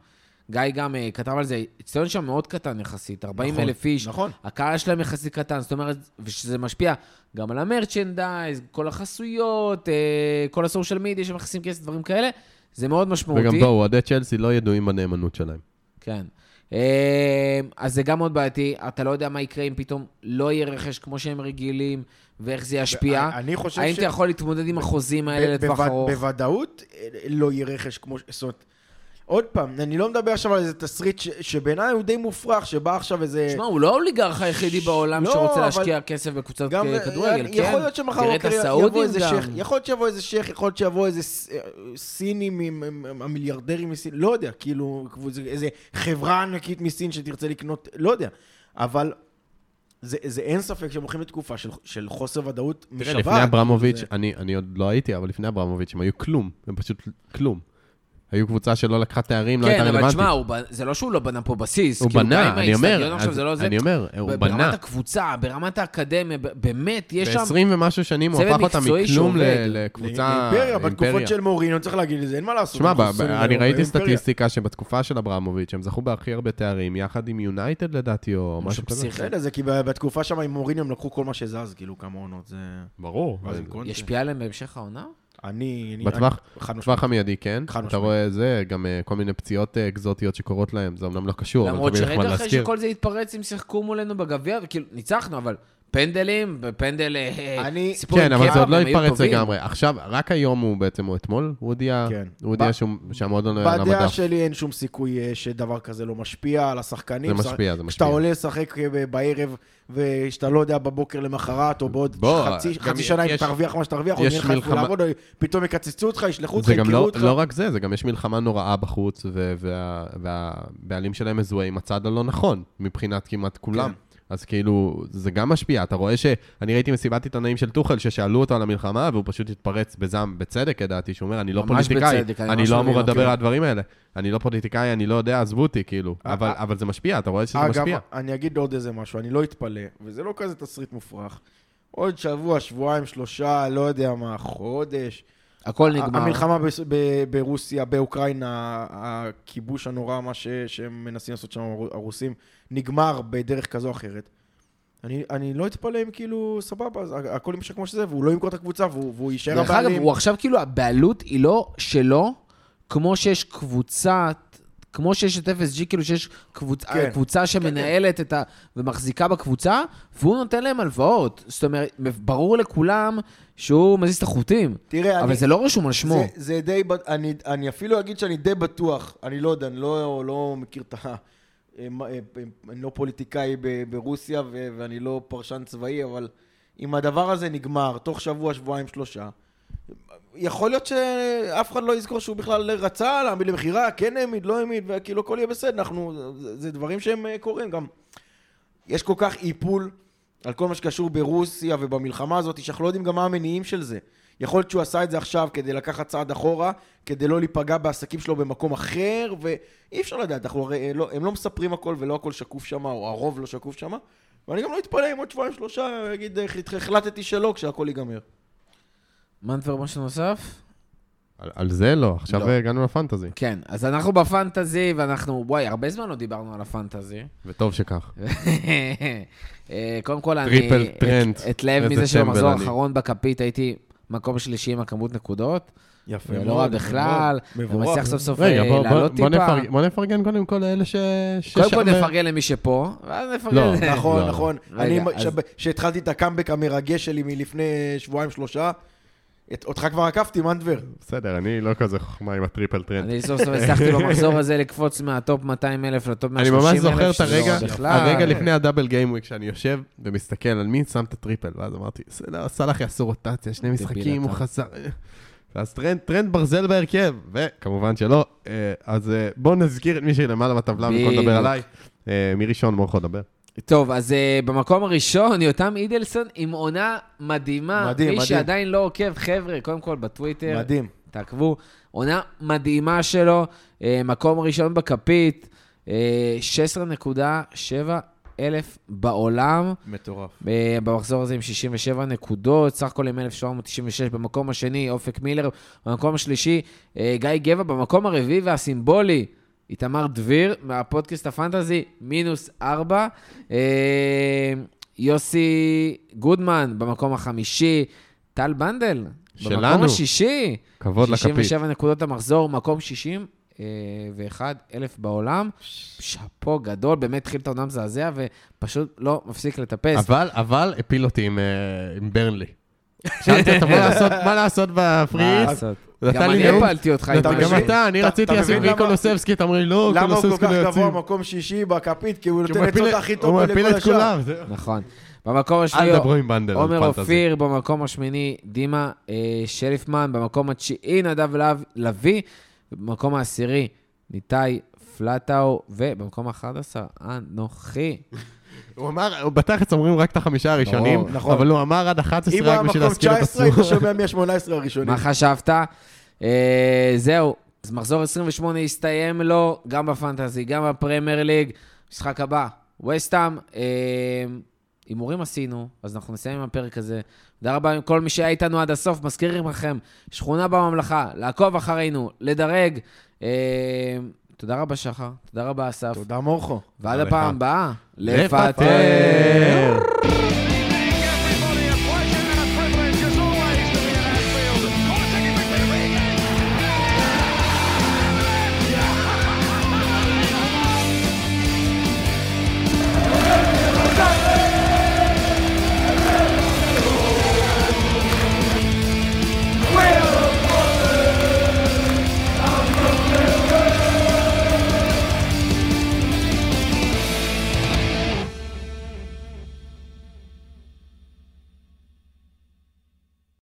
גיא גם uh, כתב על זה, אצטדיון שם מאוד קטן יחסית, 40 נכון, אלף איש. נכון. הקהל שלהם יחסית קטן, זאת אומרת, ושזה משפיע גם על המרצ'נדייז, כל החסויות, אה, כל הסושיאל מדיה שמכניסים כסף, דברים כאלה, זה מאוד משמעותי. וגם בואו, אוהדי צ'לסי לא ידועים בנאמנות שלהם. כן. אה, אז זה גם מאוד בעייתי, אתה לא יודע מה יקרה אם פתאום לא יהיה רכש כמו שהם רגילים, ואיך זה ישפיע. אני חושב האם ש... אתה יכול להתמודד עם החוזים האלה לטווח ארוך? בוודאות אה, לא יהיה רכש כמו... ש- זאת אומרת, עוד פעם, אני לא מדבר עכשיו על איזה תסריט ש- שבעיניי הוא די מופרך, שבא עכשיו איזה... שמע, הוא לא האוליגרך היחידי בעולם לא, שרוצה אבל- להשקיע כסף בקבוצת גם, אה, כדורגל, יכול כן? להיות שמחר יבוא איזה. שייח, יכול להיות שיבוא איזה שייח, יכול להיות שיבוא איזה אה, סינים המיליארדרים מסין, לא יודע, כאילו, איזה חברה ענקית מסין שתרצה לקנות, לא יודע, אבל זה, זה אין ספק שהם הולכים לתקופה של, של חוסר ודאות תראה, משוועת. לפני אברמוביץ', זה- אני, אני עוד לא הייתי, אבל לפני אברמוביץ' הם היו כלום, הם פשוט כלום. היו קבוצה שלא לקחה תארים, לא כן, הייתה אבל רלוונטית. תשמע, הוא בנ- זה לא שהוא לא בנה פה בסיס. הוא בנה, עם אני אומר, עכשיו אז זה לא זה. אני אומר, הוא ב- בנה. ברמת הקבוצה, ברמת האקדמיה, ב- באמת, יש שם... ב-20 ומשהו שנים הוא הפך מקצועי מכלום. לקבוצה לאימפריה, בתקופות אימפריה. של מורינו, צריך להגיד את זה, אין מה לעשות. שמע, אני ראיתי באימפריה. סטטיסטיקה שבתקופה של אברמוביץ' הם זכו בהכי הרבה תארים, יחד עם יונייטד לדעתי, או משהו כזה. בסדר, זה כי בתקופה שם עם מורינו הם לקחו כל מה שזז, כאילו, כמה עונות, זה... ברור. עליהם בהמשך העונה? אני... אני- בטווח- המיידי, כן. חד אתה משמעית. רואה זה, גם אה, כל מיני פציעות אה, אקזוטיות שקורות להם, זה אמנם לא קשור, אבל למרות תמיד נחמד שרגע אחרי להזכיר. שכל זה התפרץ, הם שיחקו מולנו בגביע, וכאילו, ניצחנו, אבל פנדלים, בפנדל... אה, אני- סיפור כן, אבל זה עוד לא התפרץ. לגמרי. עכשיו, רק היום הוא בעצם, הוא אתמול, הוא הודיע, כן. הוא הודיע שהמועדון לא היה על בדעה המדף. שלי אין שום סיכוי אה, שדבר כזה לא משפיע על השחקנים. זה משפיע, זה כשאתה משפיע. עולה לשחק אה, בערב, ושאתה לא יודע בבוקר למחרת, או בעוד בוא, חצי גם חצי שנה אם יש- תרוויח מה שתרוויח, או יש יהיה לך איפה לעבוד, או פתאום יקצצו אותך, ישלחו אותך, זה גם ימכרו לא, אותך. לא רק זה, זה גם יש מלחמה נוראה בחוץ, והבעלים שלהם מזוהה עם הצד הלא נכון, מבחינת כמעט כולם. כן. אז כאילו, זה גם משפיע. אתה רואה ש... אני ראיתי מסיבת עיתונאים של טוחל, ששאלו אותו על המלחמה, והוא פשוט התפרץ בזעם, בצדק, ידעתי, שהוא אומר, אני לא פוליטיקאי, בצדק, אני אני לא אמור אותו. לדבר על הדברים האלה. אני לא פוליטיקאי, אני לא יודע, עזבו אותי, כאילו. אה, אבל אה. אבל זה משפיע, אתה רואה שזה אגב, משפיע. אני אגיד עוד איזה משהו, אני לא אתפלא, וזה לא כזה תסריט מופרך. עוד שבוע, שבועיים, שלושה, לא יודע מה, חודש. הכל נגמר. המלחמה בס- ב- ברוסיה, באוקראינה, הכיבוש הנורא, מה ש- שהם מנסים לעשות שם הרוסים, נגמר בדרך כזו או אחרת. אני, אני לא אתפלא אם כאילו, סבבה, הכל יימשך כמו שזה, והוא לא ימכור את הקבוצה, והוא, והוא יישאר דרך אגב, הבעלים. הוא עכשיו כאילו, הבעלות היא לא שלו, כמו שיש קבוצת... כמו שיש את FSG, כאילו שיש קבוצ... כן. קבוצה שמנהלת את ה... ומחזיקה בקבוצה, והוא נותן להם הלוואות. זאת אומרת, ברור לכולם שהוא מזיז את החוטים. תראה, אבל אני, זה לא רשום על שמו. זה, זה די, אני, אני אפילו אגיד שאני די בטוח, אני לא יודע, אני לא, לא מכיר את ה... אני לא פוליטיקאי ברוסיה ואני לא פרשן צבאי, אבל אם הדבר הזה נגמר תוך שבוע, שבועיים, שלושה, יכול להיות שאף אחד לא יזכור שהוא בכלל רצה להעמיד למכירה, כן העמיד, לא העמיד, וכאילו הכל יהיה בסדר, אנחנו, זה, זה דברים שהם אה, קורים גם. יש כל כך איפול על כל מה שקשור ברוסיה ובמלחמה הזאת, שאנחנו לא יודעים גם מה המניעים של זה. יכול להיות שהוא עשה את זה עכשיו כדי לקחת צעד אחורה, כדי לא להיפגע בעסקים שלו במקום אחר, ואי אפשר לדעת, אנחנו הרי, לא, הם לא מספרים הכל ולא הכל שקוף שם, או הרוב לא שקוף שם, ואני גם לא אתפלא אם עוד שבועיים שלושה יגיד, החלטתי שלא כשהכל ייגמר. מנטבר, משהו נוסף? על, על זה לא, עכשיו לא. הגענו ל fantasy. כן, אז אנחנו ב fantasy, ואנחנו, וואי, הרבה זמן לא דיברנו על ה fantasy. וטוב שכך. אה, קודם כל, אני triple טרנט. אתלהב איזה מזה שבמחזור. האחרון בכפית הייתי מקום שלישי עם הכמות נקודות. יפה ולא רע בכלל, מבורך. ומצליח סוף סוף רגע, אה, לעלות בוא, טיפה. נפרגן, בוא נפרגן קודם כל לאלה ש... קודם כל נפרגן למי שפה, ואז נפרגן... לא, נכון, לא. נכון. רגע, אני, אז- שב- שהתחלתי את הקאמבק המרגש שלי מלפני שבועיים שלושה, את- אותך כבר עקפתי, מנדבר. בסדר, אני לא כזה חוכמה עם ה triple טרנט. אני סוף סוף הצלחתי במחזור הזה לקפוץ מה top 200 אלף ל top אני 130 אלף. ממש זוכר את שזה לא הרגע. הרגע לפני ה double game week, שאני יושב ומסתכל על מי שם את ה triple, ואז אמרתי, "סלאח, סלאח יעשו רוטציה, שני משחקים, הוא. חזר. ואז טרנט, טרנט ברזל בהרכב, וכמובן שלא. אה, אז אה, בואו נזכיר את מי שלמעלה בטבלה, במקום לדבר. עליי. אה, מי ראשון, מורכו, דבר. טוב, אז uh, במקום הראשון, יותם אידלסון עם עונה מדהימה. מדהים, מי מדהים. שעדיין לא עוקב, חבר'ה, קודם כל בטוויטר, מדהים. תעקבו. עונה מדהימה שלו, uh, מקום ראשון בכפית, uh, 16.7 אלף בעולם. מטורף. אה, במחזור הזה עם 67 נקודות, סך הכל עם 1796 במקום השני, אופק מילר במקום השלישי, אה, גיא גבע במקום הרביעי והסימבולי, איתמר דביר מהפודקאסט הפנטזי, מינוס 4, יוסי גודמן במקום החמישי, טל בנדל במקום שלנו. השישי, כבוד לכפית. 67 נקודות המחזור, מקום 60, ואחד אלף בעולם. שאפו גדול, באמת התחיל את העונה מזעזע, ופשוט לא מפסיק לטפס. אבל, אבל הפיל אותי עם, אה, עם ברנלי. שאלתי אותו מה לעשות, מה לעשות מה בפריץ. לעשות? נתן גם לי אני נאום. הפלתי אותך עם אתה- גם? אתה, אני רציתי אתה לשים מבין למה- קולוסבסקי, אתה אומר לי, לא, למה הוא כל קולוסבסקי כך לא גבוה, יציב. מקום שישי בכפית? כי הוא נותן עצות הכי טוב לכל השאר. נכון. במקום השני, עומר. אופיר במקום השמיני, דימה אה, שריפמן במקום התשיעי, נדב לב- לביא, במקום העשירי, ניתאי פלטאו, ובמקום ה-11, אנוכי. הוא אמר, בתכלס אומרים רק את החמישה הראשונים, ברור, נכון. אבל הוא אמר עד 11 אם הוא היה רק בשביל מקום להזכיר את 19, היית עצמו. שומע מ-18 הראשונים. מה חשבת? אה, זהו, אז מחזור 28 הסתיים לו, גם בפנטזי, גם בפרמייר ליג. משחק הבא, וסטאם. אה, הימורים עשינו, אז אנחנו נסיים עם הפרק הזה. תודה רבה לכל מי שהיה איתנו עד הסוף. מזכירים לכם, שכונה בממלכה, לעקוב אחרינו, לדרג. תודה רבה, שחר. תודה רבה, אסף. תודה מורכו. ועד הפעם. הבאה, לפטר.